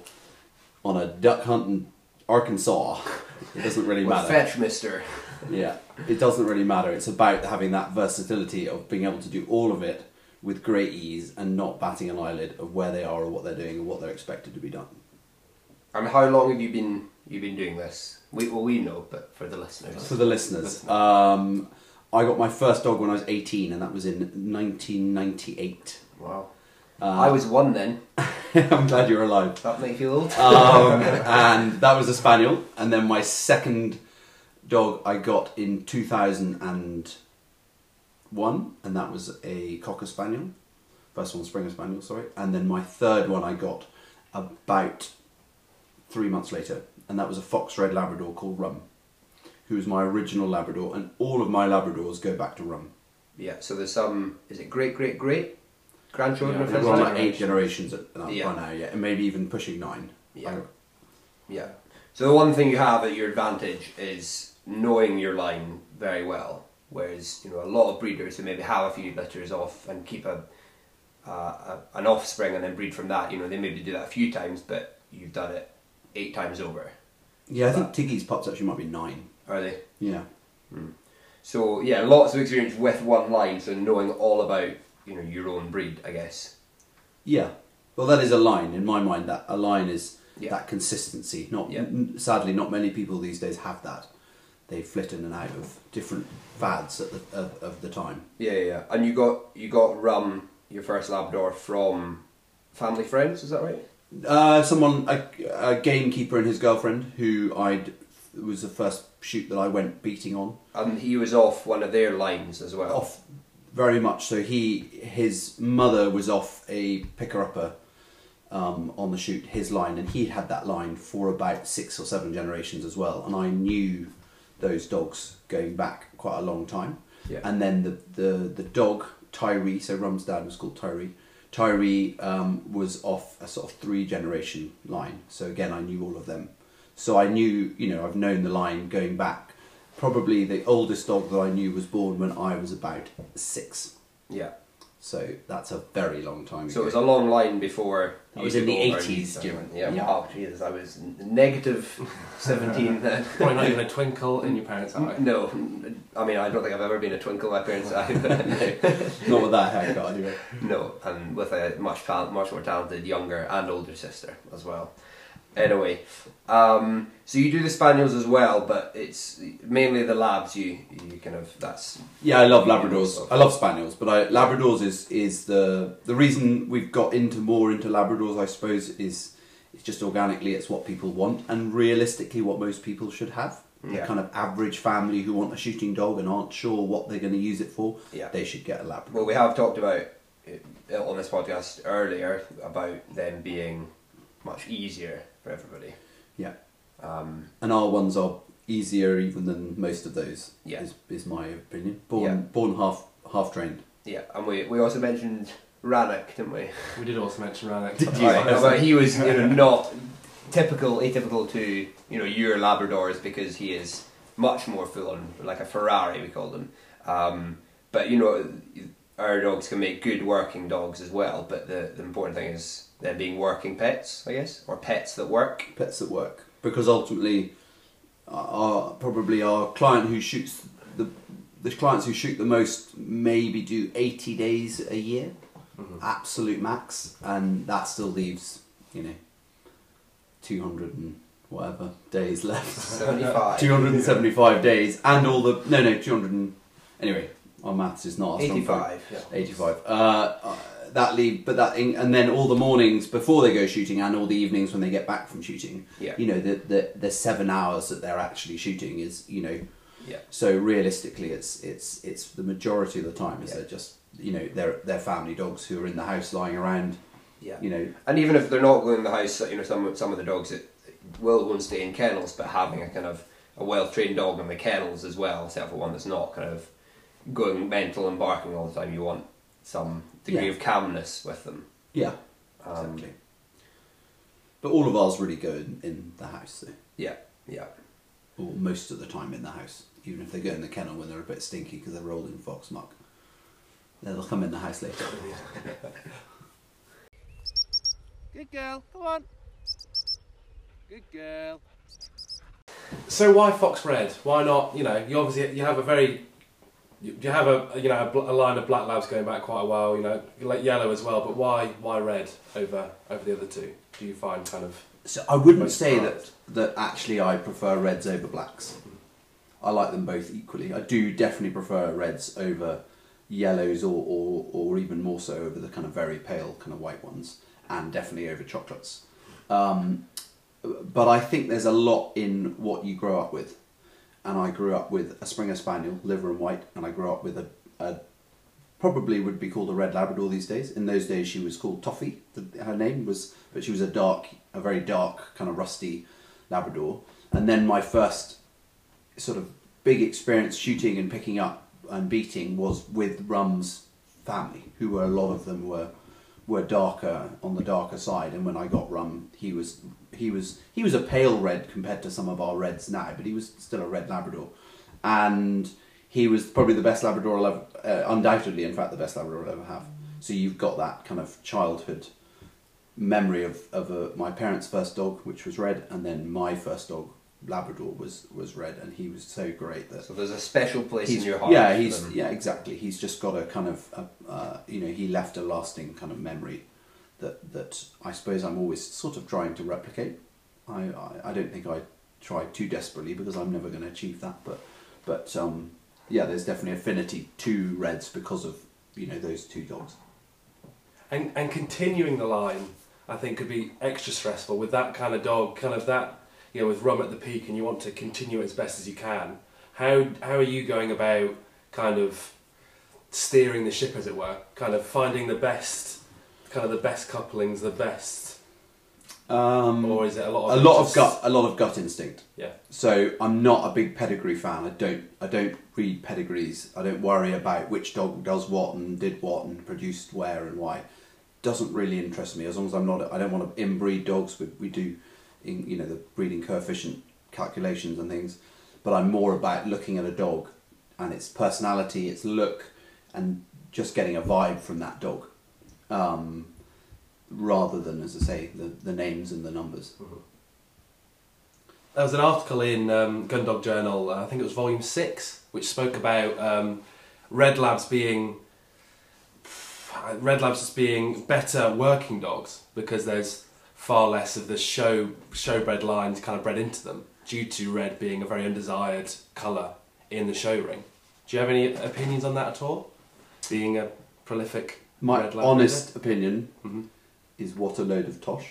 on a duck hunt in Arkansas. It doesn't really matter. fetch, mister. Yeah, it doesn't really matter. It's about having that versatility of being able to do all of it with great ease and not batting an eyelid of where they are or what they're doing or what they're expected to be done. And how long have you been you been doing this? We well we know, but for the listeners. For the listeners, um, I got my first dog when I was 18 and that was in 1998. Wow. Uh, I was one then. I'm glad you're alive. That makes you old? Um, and that was a spaniel. And then my second dog I got in 2001, and that was a cocker spaniel. First one, Springer spaniel, sorry. And then my third one I got about three months later, and that was a fox red Labrador called Rum, who was my original Labrador. And all of my Labradors go back to Rum. yeah. So there's some. Is it great, great, great grandchildren Yeah, of We're his? on like- eight generations at, at Yeah. by now, yeah, and maybe even pushing nine. Yeah. Yeah. So the one thing you have at your advantage is knowing your line very well. Whereas you know a lot of breeders who maybe have a few litters off and keep a, uh, a an offspring and then breed from that. You know they maybe do that a few times, but you've done it eight times over. Yeah, I think Tiggy's pups actually might be nine. Are they? Yeah. Hmm. So yeah, lots of experience with one line. So knowing all about you know your own breed, I guess. Yeah. Well, that is a line in my mind. That a line is Yeah. that consistency. Not Yeah. n- sadly, not many people these days have that. They flit in and out of different fads at the of, of the time. Yeah, yeah, yeah. And you got you got Rum, your first Labrador from family friends. Is that right? Uh, someone, a, a gamekeeper and his girlfriend, who I'd was the first shoot that I went beating on. And he was off one of their lines as well. Off very much. So he, his mother was off a picker upper um, on the shoot, his line, and he had that line for about six or seven generations as well. And I knew those dogs going back quite a long time. Yeah. And then the, the, the dog, Tyree, so Rum's dad was called Tyree. Tyree um, was off a sort of three generation line. So again, I knew all of them. So I knew, you know, I've known the line going back. Probably the oldest dog that I knew was born when I was about six. Yeah. So that's a very long time So it was a long line before. I was in the 80s, Jim. Yeah. Yeah. Wow. Jesus, I was negative seventeen then. Probably not even a twinkle in your parents' eye. No, I mean I don't think I've ever been a twinkle in my parents' eye. but- Not with that haircut, anyway. no, and with a much much more talented younger and older sister as well. Anyway, um, so you do the spaniels as well, but it's mainly the labs. You you kind of that's Yeah, I love Labradors. I love Spaniels, but I, Labradors is is the the reason we've got into more into Labradors. I suppose is it's just organically it's what people want and realistically what most people should have. Yeah. The kind of average family who want a shooting dog and aren't sure what they're going to use it for. Yeah. they should get a Labrador. Well, we have talked about on this podcast earlier about them being much easier for everybody. yeah, Um, and our ones are easier even than most of those. Yeah. is, is my opinion. Born Yeah. born half half trained. yeah, and we, we also mentioned Rannoch, didn't we? We did also mention Rannoch. Did you? Right, but he was you know not typical, atypical to you know your Labradors because he is much more full on, like a Ferrari we call them. Um, but you know our dogs can make good working dogs as well. But the the important thing is them being working pets, I guess, or pets that work. pets at work because ultimately our probably our client who shoots the the clients who shoot the most maybe do 80 days a year absolute max and that still leaves you know 200 and whatever days left Seventy five. 275 days and all the no no 200 and, anyway our maths is not our strong point. 85. Yeah. 85. Uh, uh, that leave, but that and then all the mornings before they go shooting and all the evenings when they get back from shooting. Yeah. You know the the the seven hours that they're actually shooting is you know. Yeah. So realistically, it's it's it's the majority of the time is Yeah. they're just you know they're they're family dogs who are in the house lying around. Yeah. You know. And even if they're not going in the house, you know, some some of the dogs that will go and stay in kennels, but having a kind of a well trained dog in the kennels as well, except for one that's not kind of going mental and barking all the time. You want some degree Yeah. of calmness with them. Yeah. Um, Exactly. But all of ours really go in, in the house, though. Yeah, yeah. or most of the time in the house, even if they go in the kennel when they're a bit stinky because they're rolled in fox muck. They'll come in the house later. Good girl. Come on. Good girl. So why fox red? Why not? You know, you obviously you have a very you you have a you know a, bl- a line of black labs going back quite a while. You know, like yellow as well. But why why red over over the other two? Do you find kind of So I wouldn't say that, that actually I prefer reds over blacks. I like them both equally. I do definitely prefer reds over yellows or, or, or even more so over the kind of very pale kind of white ones and definitely over chocolates. Um, but I think there's a lot in what you grow up with. And I grew up with a Springer Spaniel, liver and white, and I grew up with a, a probably would be called a red Labrador these days. In those days, she was called Toffee. The, her name was, but she was a dark, a very dark, kind of rusty Labrador. And then my first sort of big experience shooting and picking up and beating was with Rum's family, who were a lot of them were were darker on the darker side. And when I got Rum, he was he was he was a pale red compared to some of our reds now, but he was still a red Labrador, and he was probably the best Labrador I'll ever, uh, undoubtedly, in fact, the best Labrador I'll ever have. So you've got that kind of childhood memory of of uh, my parents' first dog, which was red, and then my first dog, Labrador, was was red, and he was so great that So there's a special place in your heart. yeah he's them. yeah exactly he's just got a kind of a, uh, you know he left a lasting kind of memory that that I suppose I'm always sort of trying to replicate. I I, I don't think I try too desperately because I'm never going to achieve that, but but um, yeah, there's definitely affinity to reds because of you know those two dogs. and and continuing the line? I think could be extra stressful with that kind of dog, kind of that you know with rum at the peak, and you want to continue as best as you can. How how are you going about kind of steering the ship, as it were, kind of finding the best, kind of the best couplings, the best, Um, or is it a lot of a lot of gut, a lot of gut instinct. Yeah. So I'm not a big pedigree fan. I don't I don't read pedigrees. I don't worry about which dog does what and did what and produced where and why. Doesn't really interest me as long as I'm not. I don't want to inbreed dogs. We, we do, in, you know, the breeding coefficient calculations and things. But I'm more about looking at a dog and its personality, its look, and just getting a vibe from that dog, um, rather than, as I say, the, the names and the numbers. There was an article in um, Gundog Journal, uh, I think it was volume six, which spoke about um, red labs being red labs as being better working dogs because there's far less of the show showbred lines kind of bred into them due to red being a very undesired colour in the show ring. Do you have any opinions on that at all? Being a prolific My red lab honest opinion Mhm. is what a load of tosh.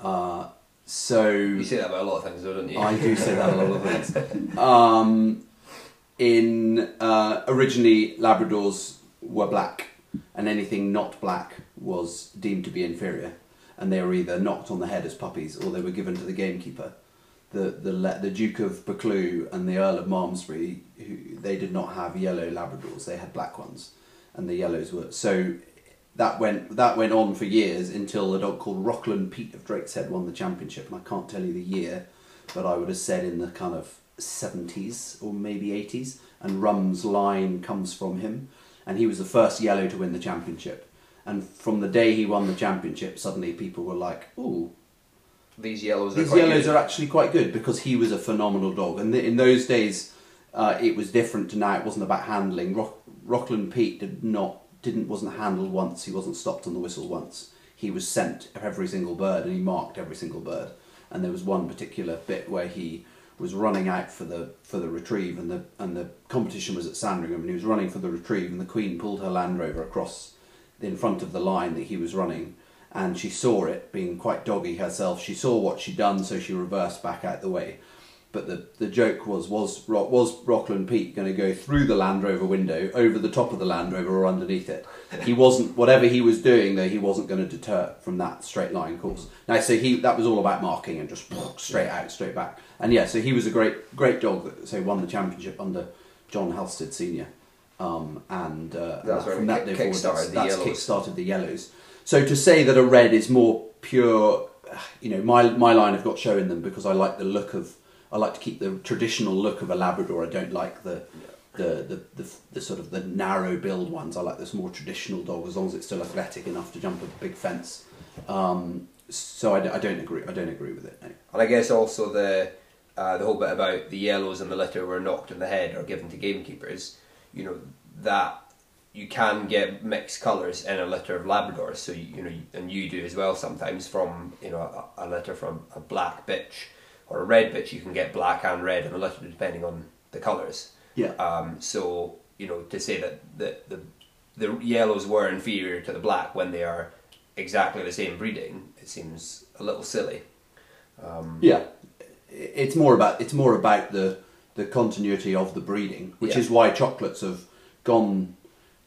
Uh, so You say that about a lot of things, though, don't you? I do say that a lot of things. Um, in uh, originally Labradors were black, and anything not black was deemed to be inferior, and they were either knocked on the head as puppies or they were given to the gamekeeper. The the the Duke of Buccleuch and the Earl of Malmesbury, who they did not have yellow Labradors; they had black ones, and the yellows were so. That went that went on for years until a dog called Rockland Pete of Drakeshead won the championship, and I can't tell you the year, but I would have said in the kind of seventies or maybe eighties. And Rum's line comes from him, and he was the first yellow to win the championship. And from the day he won the championship, suddenly people were like, "Ooh, These yellows are these quite yellows good. are actually quite good because he was a phenomenal dog. And th- in those days, uh, it was different to now. It wasn't about handling. Rock- Rockland Pete did not didn't wasn't handled once. He wasn't stopped on the whistle once. He was sent every single bird and he marked every single bird. And there was one particular bit where he was running out for the for the retrieve and the and the competition was at Sandringham and he was running for the retrieve and the Queen pulled her Land Rover across in front of the line that he was running, and she saw it being quite doggy herself. She saw what she'd done, so she reversed back out the way. But the, the joke was was was Rockland Pete going to go through the Land Rover window, over the top of the Land Rover, or underneath it? He wasn't. Whatever he was doing, though, he wasn't going to deter from that straight line course. Now, so he that was all about marking and just straight out, straight back. And yeah, so he was a great great dog that so won the championship under John Halstead Senior. Um, and uh, That's from that kick- kick-started that's, the that's yellows. kick-started the yellows. So to say that a red is more pure, you know, my my line have got show in them because I like the look of. I like to keep the traditional look of a Labrador. I don't like the. The, the, the, the sort of the narrow build ones. I like this more traditional dog as long as it's still athletic enough to jump a big fence. Um, so I, I don't agree. I don't agree with it. No. And I guess also the uh, the whole bit about the yellows and the litter were knocked in the head or given to gamekeepers. You know that you can get mixed colours in a litter of Labradors. So you, you know, and you do as well sometimes from you know a, a litter from a black bitch or a red bitch. You can get black and red in a litter depending on the colours. Yeah. Um, so you know to say that the, the the yellows were inferior to the black when they are exactly the same breeding, it seems a little silly. Yeah, it's more about it's more about the the continuity of the breeding, which Yeah. is why chocolates have gone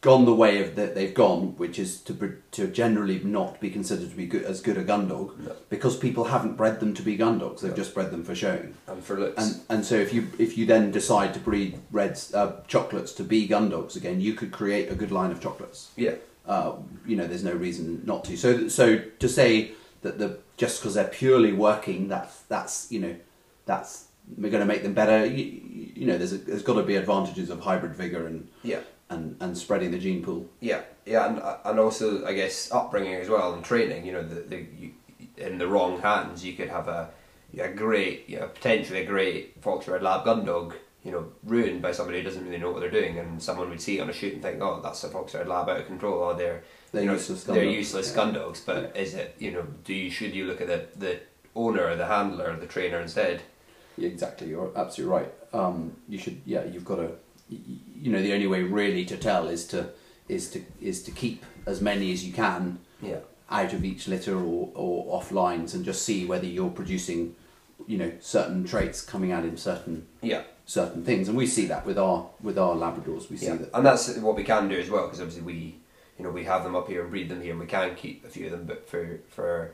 gone the way of that they've gone, which is to to generally not be considered to be good, as good a gun dog because people haven't bred them to be gun dogs; they've just bred them for showing. And for looks, And and so if you if you then decide to breed reds uh, chocolates to be gun dogs again, you could create a good line of chocolates yeah, uh, you know, there's no reason not to. So, so to say that the just because they're purely working, that's that's you know, that's we're going to make them better. You, you know, there's a, there's got to be advantages of hybrid vigor and yeah, and and spreading the gene pool. yeah, yeah, and and also I guess upbringing as well and training. You know, the, the you, in the wrong hands, you could have a a great, you know, potentially a great fox red lab gun dog. You know, ruined by somebody who doesn't really know what they're doing, and someone would see it on a shoot and think, "Oh, that's a fox red lab out of control." Or they're They're you know, useless gun they're dogs. useless Yeah. gun dogs. But is it you know? Do you should you look at the the owner, the handler, the trainer instead? Yeah, exactly. You're absolutely right. Um, you should. Yeah, you've got to. You know, the only way really to tell is to is to is to keep as many as you can Yeah, out of each litter or, or off lines and just see whether you're producing, you know, certain traits coming out in certain yeah. certain things, and we see that with our with our Labradors. We see Yeah, that. and that's what we can do as well because obviously we, you know, we have them up here and breed them here, and we can keep a few of them. But for for,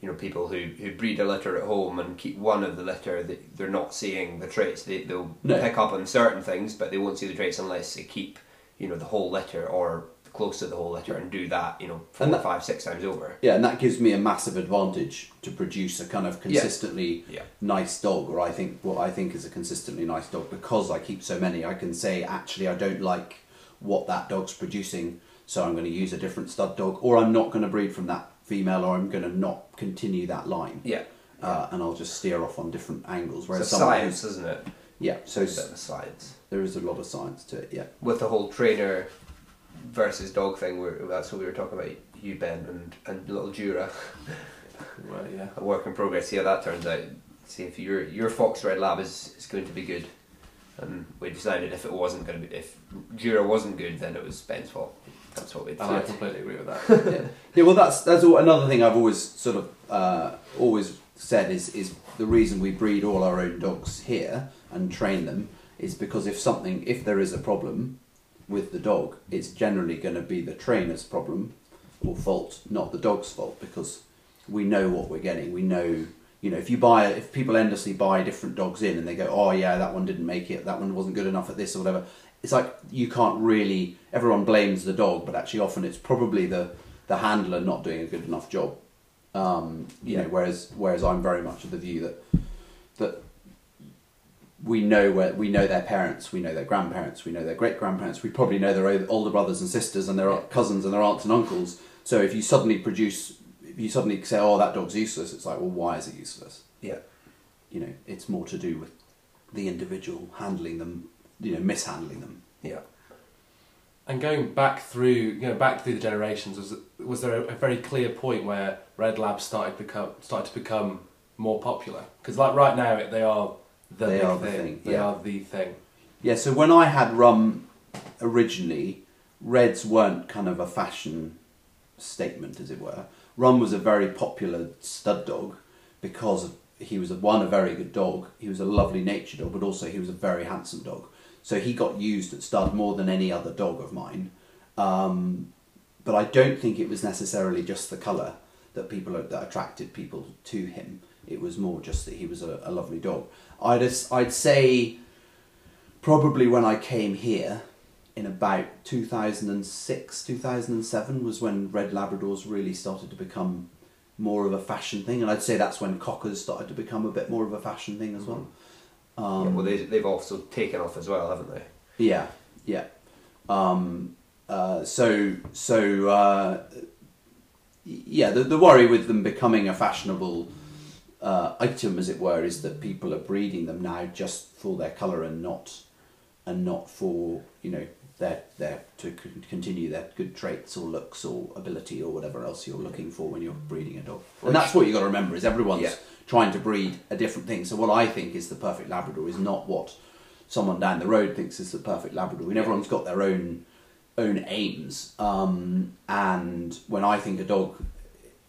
you know, people who, who breed a litter at home and keep one of the litter, they, they're not seeing the traits. They they'll No. pick up on certain things, but they won't see the traits unless they keep, you know, the whole litter or close to the whole litter and do that, you know, four, And that- five, six times over. Yeah, and that gives me a massive advantage to produce a kind of consistently Yeah. nice dog, or I think what I think is a consistently nice dog because I keep so many. I can say actually I don't like what that dog's producing, so I'm going to use a different stud dog, or I'm not going to breed from that female, or I'm going to not continue that line. Yeah, Uh, and I'll just steer off on different angles. it's a Whereas someone science, isn't it? yeah, so It's a bit s- of science. there is a lot of science to it. Yeah, with the whole trainer versus dog thing, where that's what we were talking about. You Ben and and little Jura, Well, yeah. a work in progress. See how that turns out. See if your your fox red lab is, is going to be good. And we decided if it wasn't going to be, if Jura wasn't good, then it was Ben's fault. That's what we And I completely agree with that. yeah. yeah. Well, that's that's all, another thing I've always sort of uh, always said is is the reason we breed all our own dogs here and train them is because if something if there is a problem with the dog, it's generally going to be the trainer's problem or fault, not the dog's fault, because we know what we're getting. We know. You know, if you buy, if people endlessly buy different dogs in and they go, oh yeah, that one didn't make it, that one wasn't good enough at this or whatever, it's like you can't really. Everyone blames the dog, but actually often it's probably the the handler not doing a good enough job. Um, you know, whereas whereas I'm very much of the view that that we know where we know their parents, we know their grandparents, we know their great grandparents, we probably know their older brothers and sisters and their cousins and their aunts and uncles. So if you suddenly produce, if you suddenly say, "Oh, that dog's useless," it's like, well, why is it useless? Yeah, You know, it's more to do with the individual handling them, you know, mishandling them. yeah. And going back through, you know, back through the generations, was was there a, a very clear point where red labs started become started to become more popular? Because like right now, it, they are the They are the thing. thing, They yeah. are the thing. Yeah, so when I had rum originally, reds weren't kind of a fashion statement, as it were. Rum was a very popular stud dog because he was a, one a very good dog. He was a lovely natured dog, but also he was a very handsome dog. So he got used at stud more than any other dog of mine. Um, but I don't think it was necessarily just the colour that people that attracted people to him. It was more just that he was a, a lovely dog. I'd I'd say probably when I came here in about 2006 2007 was when red labradors really started to become more of a fashion thing and I'd say that's when cockers started to become a bit more of a fashion thing as well. Um, yeah, well, they, they've also taken off as well, haven't they? yeah, yeah. Um, uh, so, so uh, yeah, the, the worry with them becoming a fashionable uh, item, as it were, is that people are breeding them now just for their colour and not, and not for you know their their to continue their good traits or looks or ability or whatever else you're looking for when you're breeding a dog. And that's what you've got to remember: is everyone's Yeah. Trying to breed a different thing. So what I think is the perfect Labrador is not what someone down the road thinks is the perfect Labrador. And everyone's got their own own aims. Um, and when I think a dog,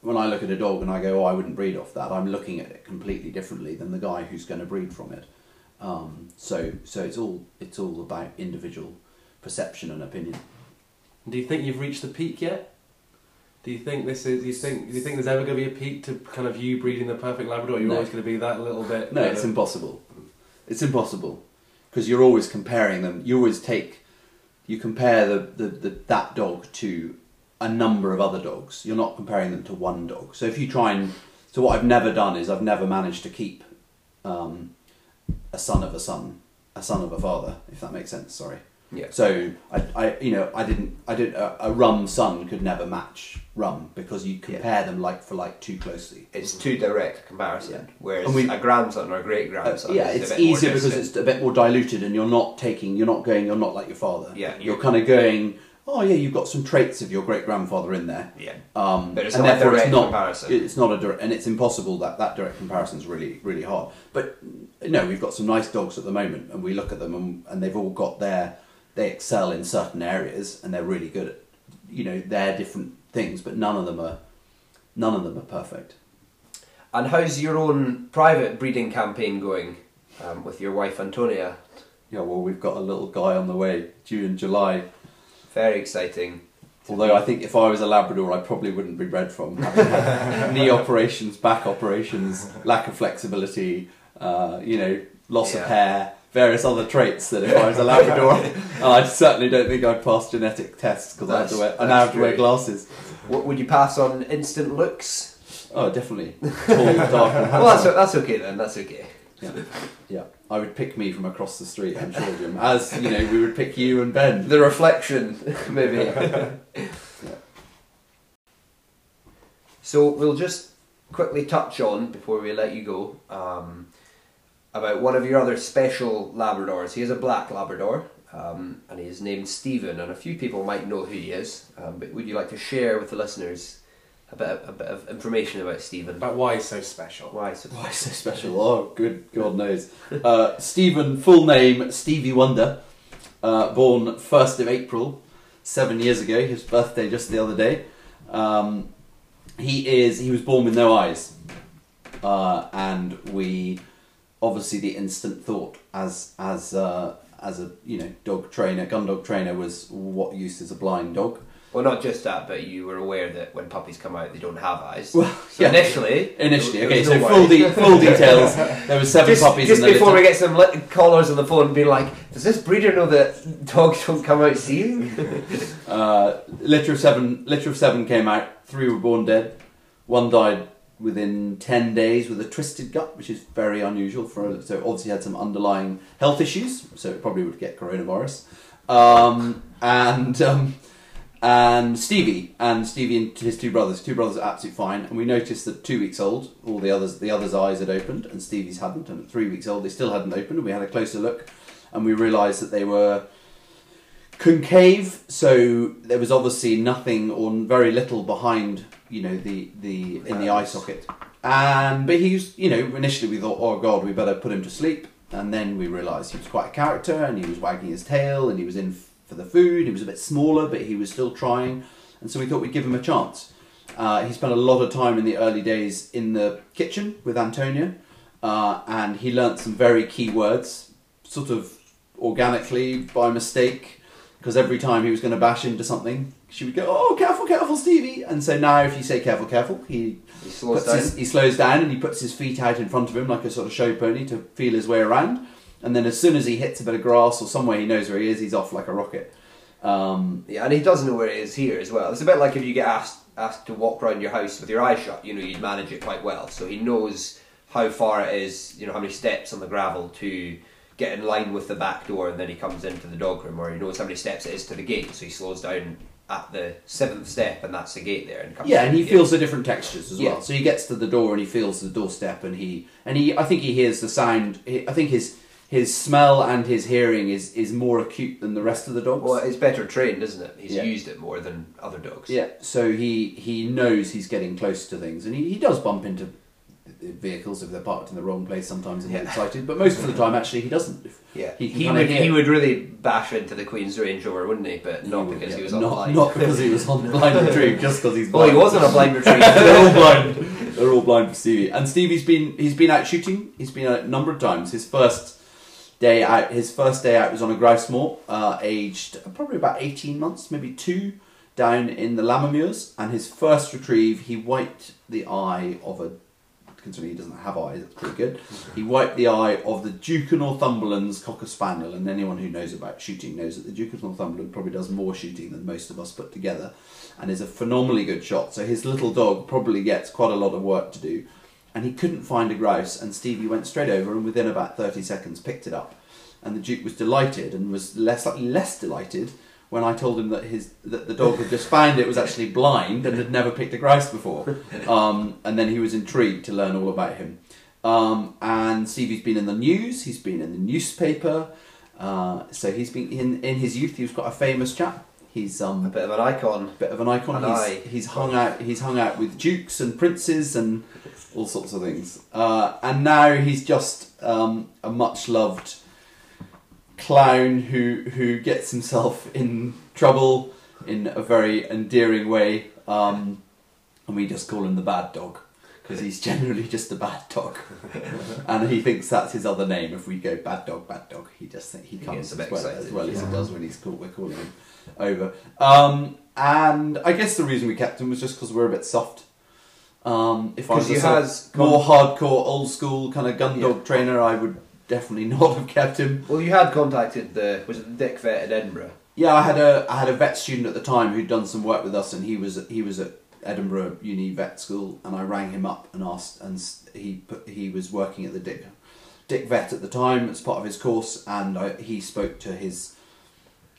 when I look at a dog and I go, oh, I wouldn't breed off that, I'm looking at it completely differently than the guy who's going to breed from it. Um, so so it's all it's all about individual perception and opinion. Do you think you've reached the peak yet? Do you think this is? Do you think? Do you think there's ever going to be a peak to kind of you breeding the perfect Labrador? You're No. always going to be that little bit. No, it's of- impossible. It's impossible because you're always comparing them. You always take, you compare the, the, the that dog to a number of other dogs. You're not comparing them to one dog. So if you try and, so what I've never done is I've never managed to keep um, a son of a son, a son of a father, if that makes sense. Sorry. Yeah. So I, I, you know, I didn't, I didn't. A, a rum son could never match rum because you compare them like for like too closely. It's too direct a comparison. Yeah. Whereas And we- a grandson or a great Uh, grandson, yeah, is it's a bit more easier because it's a bit more diluted, and you're not taking, you're not going, you're not like your father. Yeah, you're, you're- kind of going. Oh yeah, you've got some traits of your great grandfather in there. yeah. Um, But it's and not a therefore direct it's not, comparison. It's not a direct, and it's impossible that that direct comparison is really, really hard. But no, we've got some nice dogs at the moment, and we look at them, and, and they've all got their, they excel in certain areas, and they're really good at, you know, their different things. But none of them are, none of them are perfect. And how's your own private breeding campaign going um, with your wife Antonia? Yeah, well, we've got a little guy on the way due in July. Very exciting. Although I think if I was a Labrador, I probably wouldn't be bred from knee operations, back operations, lack of flexibility, uh, you know, loss Yeah. of hair, various other traits that if I was a Labrador, I certainly don't think I'd pass genetic tests because I have to wear, I now have to wear glasses. What would you pass on instant looks? Oh, definitely. Tall, dark, and well, that's, that's okay then. That's okay. yeah, yeah. I would pick me from across the street, I'm sure, Jim. As you know, we would pick you and Ben. The reflection, maybe. So we'll just quickly touch on before we let you go um, about one of your other special Labradors. He is a black Labrador, um, and he is named Stephen. And a few people might know who he is, um, but would you like to share with the listeners a bit, a bit of information about Stephen? About why he's so special. Why? So Why so special? Oh, good God knows. Uh, Stephen, full name Stevie Wonder, uh, born 1st of April, seven years ago, his birthday just the other day. Um, he is, he was born with no eyes. Uh, and we, obviously the instant thought as, as, uh, as a, you know, dog trainer, gun dog trainer was what use is a blind dog. Well, not just that, but you were aware that when puppies come out, they don't have eyes. Well, so yeah. initially, Initially, okay, so no full, de- full details. There were seven just, puppies just in the before we get some li- callers on the phone be like, does this breeder know that dogs don't come out seeing? Uh, litter of seven. Litter of seven came out. Three were born dead. One died within ten days with a twisted gut, which is very unusual for. So obviously had some underlying health issues. So it probably would get coronavirus. Um, and um, and Stevie and Stevie and his two brothers. Two brothers are absolutely fine. And we noticed that two weeks old, all the others, the others' eyes had opened, and Stevie's hadn't. And at three weeks old, they still hadn't opened. And we had a closer look, and we realised that they were concave, so there was obviously nothing or very little behind, you know, the the in the eye socket. And but he was, you know, initially we thought, oh god, we better put him to sleep, and then we realised he was quite a character, and he was wagging his tail, and he was in f- for the food. He was a bit smaller, but he was still trying. and so we thought we'd give him a chance. Uh, he spent a lot of time in the early days in the kitchen with Antonia, uh, and he learnt some very key words, sort of organically by mistake, because every time he was going to bash into something, she would go, "Oh, careful, careful, Stevie!" And so now, if you say "careful, careful," he He slows down. his, he slows down and he puts his feet out in front of him like a sort of show pony to feel his way around. And then as soon as he hits a bit of grass or somewhere he knows where he is, he's off like a rocket. Um, Yeah, and he doesn't know where it is here as well. It's a bit like if you get asked asked to walk around your house with your eyes shut. You know, you'd manage it quite well. So he knows how far it is. You know, how many steps on the gravel to get in line with the back door, and then he comes into the dog room, or he knows how many steps it is to the gate. So he slows down at the seventh step, and that's the gate there. And comes yeah, and he the feels the different textures as well. Yeah. So he gets to the door and he feels the doorstep, and he and he. I think he hears the sound. I think his his smell and his hearing is is more acute than the rest of the dogs. Well, it's better trained, isn't it? He's Yeah. used it more than other dogs. Yeah, so he he knows he's getting close to things, and he, he does bump into vehicles if they're parked in the wrong place sometimes and get Yeah. excited. But most of the time, actually, he doesn't. Yeah, He he, can would hear. he would really bash into the Queen's Range Rover, wouldn't he? But not because he was on not, blind. not because he was on blind retrieve, just because he's well, he was on a blind retrieve. They're all blind. They're all blind for Stevie. And Stevie's been he's been out shooting. He's been out a number of times. His first day out, his first day out was on a grouse moor, uh, aged probably about eighteen months, maybe two, down in the Lammermuirs. And his first retrieve, he wiped the eye of a. Considering he doesn't have eyes, that's pretty good. He wiped the eye of the Duke of Northumberland's Cocker Spaniel, and anyone who knows about shooting knows that the Duke of Northumberland probably does more shooting than most of us put together, and is a phenomenally good shot. So his little dog probably gets quite a lot of work to do, and he couldn't find a grouse, and Stevie went straight over and within about thirty seconds picked it up, and the Duke was delighted and was less less delighted when I told him that his that the dog had just found it was actually blind and had never picked a grouse before, um, and then he was intrigued to learn all about him. Um, and Stevie's been in the news. He's been in the newspaper. Uh, so he's been in in his youth. He was quite a famous chap. He's um, a bit of an icon. bit of an icon. An he's, eye. he's hung out. He's hung out with dukes and princes and all sorts of things. Uh, and now he's just um, a much loved clown who who gets himself in trouble in a very endearing way. Um, and we just call him the bad dog because he's generally just a bad dog, and he thinks that's his other name. If we go bad dog, bad dog, he just think he He comes gets a as well, as well as he does when he's called. We're calling him over. Um, and I guess the reason we kept him was just because we're a bit soft. Um, if I was 'Cause a you sort of has more hardcore, old school kind of gun dog Yeah. trainer, I would definitely not have kept him. Well, you had contacted the was it the Dick Vet in Edinburgh? Yeah, I had a I had a vet student at the time who'd done some work with us, and he was he was at Edinburgh Uni Vet School, and I rang him up and asked, and he put, he was working at the Dick Dick Vet at the time as part of his course, and I, he spoke to his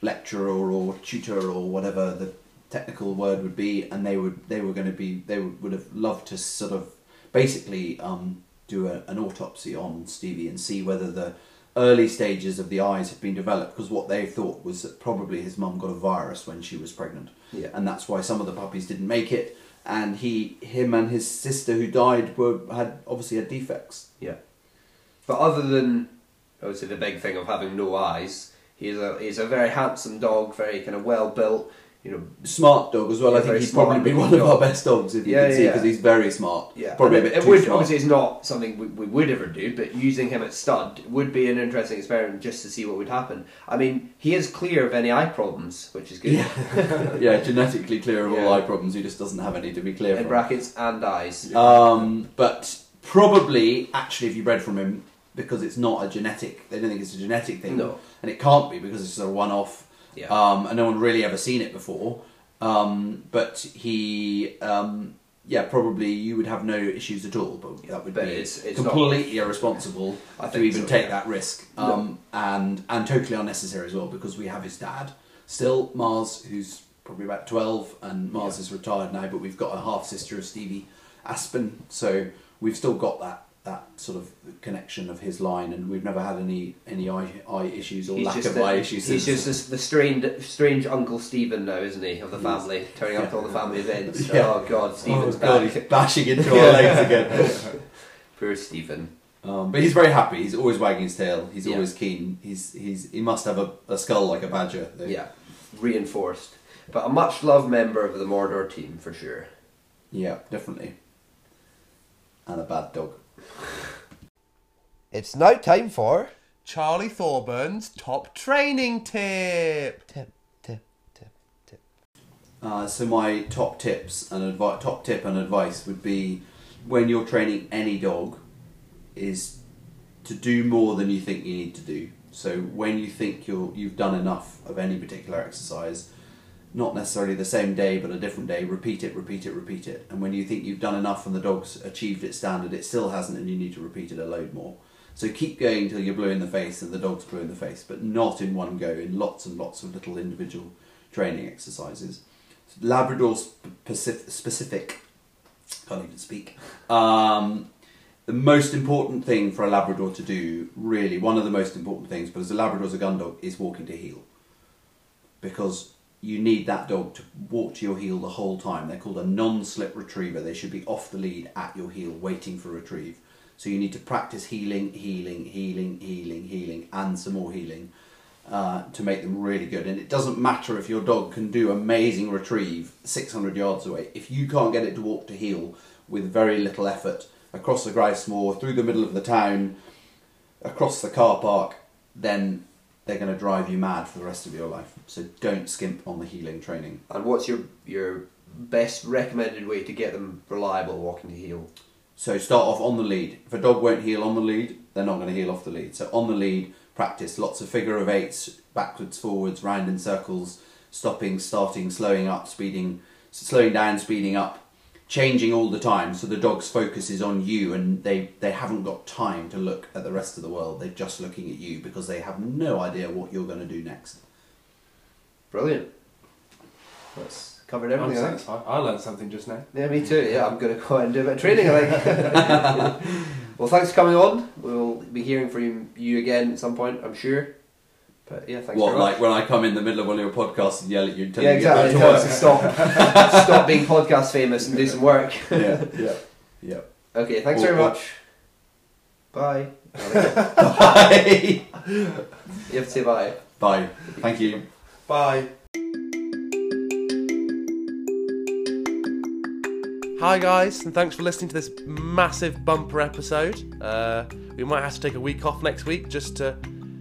lecturer or tutor or whatever the technical word would be, and they would they were going to be they would, would have loved to sort of basically um, do a, an autopsy on Stevie and see whether the early stages of the eyes have been developed because what they thought was that probably his mum got a virus when she was pregnant Yeah. and that's why some of the puppies didn't make it and he him and his sister who died were had obviously had defects Yeah. But other than obviously the big thing of having no eyes, he's a he's a very handsome dog, very kind of well built. You know, smart dog as well Yeah, I think he'd probably be one of our best dogs if you Yeah, can see yeah. because he's very smart yeah. probably a bit it too would smart. obviously it's not something we, we would ever do, but using him at stud would be an interesting experiment just to see what would happen. I mean, he is clear of any eye problems, which is good. Yeah. yeah, genetically clear of all eye problems. He just doesn't have any to be clear of. In from. brackets and eyes. Um, but probably, actually, if you bred from him, because it's not a genetic, they don't think it's a genetic thing, No. and it can't be because it's a one-off, Yeah. um, and no one really ever seen it before. Um, but he, um, yeah, probably you would have no issues at all, but that would But be it's- it's not- completely irresponsible I to even so, take yeah. that risk, um, and and totally unnecessary as well because we have his dad still, Mars, who's probably about twelve, and Mars is retired now, but we've got a half sister of Stevie, Aspen, so we've still got that that sort of connection of his line, and we've never had any any eye eye issues or He's lack of the- eye issues. He's just this, the strange, strange Uncle Stephen now, isn't he, of the He is. family, turning up to all the family events. Yeah. Oh God, Stephen's oh, God, back. bashing into our legs again. Poor Stephen. Um, but he's very happy. He's always wagging his tail. He's Yeah. always keen. He's he's he must have a, a skull like a badger. though. Yeah, reinforced. but a much loved member of the Mordor team for sure. Yeah, definitely. And a bad dog. It's now time for Charlie Thorburn's top training tip. tip, tip, tip, tip. Uh, so my top tips and advi- top tip and advice would be when you're training any dog is to do more than you think you need to do. So when you think you're you've done enough of any particular exercise, not necessarily the same day but a different day, repeat it, repeat it, repeat it. And when you think you've done enough and the dog's achieved its standard, it still hasn't, and you need to repeat it a load more. So keep going until you're blue in the face and the dog's blue in the face, but not in one go, in lots and lots of little individual training exercises. Labrador specific, can't even speak. Um, the most important thing for a Labrador to do, really, one of the most important things, because a Labrador's a gun dog, is walking to heel. Because you need that dog to walk to your heel the whole time. They're called a non-slip retriever. They should be off the lead at your heel, waiting for retrieve. So you need to practice heeling, heeling, heeling, heeling, heeling, and some more heeling uh, to make them really good. And it doesn't matter if your dog can do amazing retrieve 600 yards away. If you can't get it to walk to heel with very little effort across the grass moor, through the middle of the town, across the car park, then they're going to drive you mad for the rest of your life. So don't skimp on the heeling training. And what's your your best recommended way to get them reliable walking to heel? So start off on the lead. If a dog won't heel on the lead, they're not going to heel off the lead. So on the lead, practice lots of figure of eights, backwards, forwards, round in circles, stopping, starting, slowing up, speeding, slowing down, speeding up, changing all the time. So the dog's focus is on you, and they they haven't got time to look at the rest of the world. They're just looking at you because they have no idea what you're going to do next. Brilliant. That's covered I'm everything. I think. I learned something just now. Yeah, me too. Yeah, I'm going to go out and do a bit of training. I think. well, thanks for coming on. We'll be hearing from you again at some point, I'm sure. But yeah, thanks what, very much. like when I come in the middle of one of your podcasts and yell at you and tell yeah, you to exactly. back Tell us to stop, stop being podcast famous and do some work. yeah, yeah, yeah. Okay, thanks Or- very or- much. Bye. Bye. You have to say bye. Bye. Thank you. Bye. Hi guys, and thanks for listening to this massive bumper episode. Uh, we might have to take a week off next week just to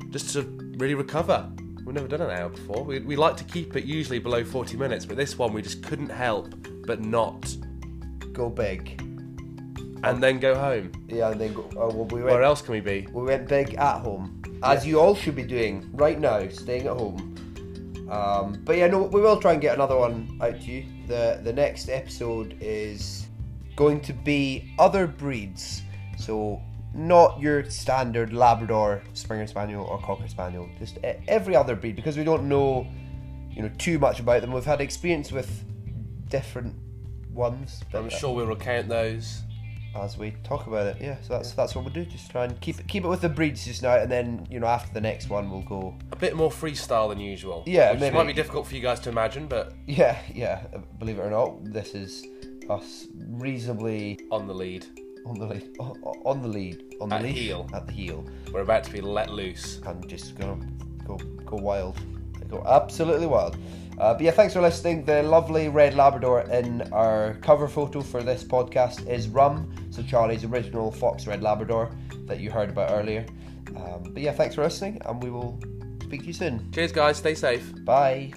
just to really recover. We've never done an hour before. We, we like to keep it usually below 40 minutes, but this one we just couldn't help but not, Go big. and then go home. Yeah, and then go. Oh, well, we went, Where else can we be? We went big at home, as you all should be doing right now, staying at home. Um, but yeah, no, we will try and get another one out to you. the The next episode is going to be other breeds, so not your standard Labrador, Springer Spaniel, or Cocker Spaniel. Just every other breed, because we don't know, you know, too much about them. We've had experience with different ones. I'm uh, sure we'll recount those. as we talk about it. Yeah, so that's that's what we'll do. Just try and keep it keep it with the breeds just now, and then you know after the next one we'll go. A bit more freestyle than usual. Yeah, which maybe. might be difficult for you guys to imagine, but Yeah, yeah. Believe it or not, this is us reasonably on the lead, on the lead, on the lead, on the At leash, heel. at the heel, we're about to be let loose. and just gonna go go wild, go absolutely wild. Uh, but yeah, thanks for listening. The lovely red Labrador in our cover photo for this podcast is Rum, so Charlie's original fox red Labrador that you heard about earlier. Um, but yeah, thanks for listening, and we will speak to you soon. Cheers, guys. Stay safe. Bye.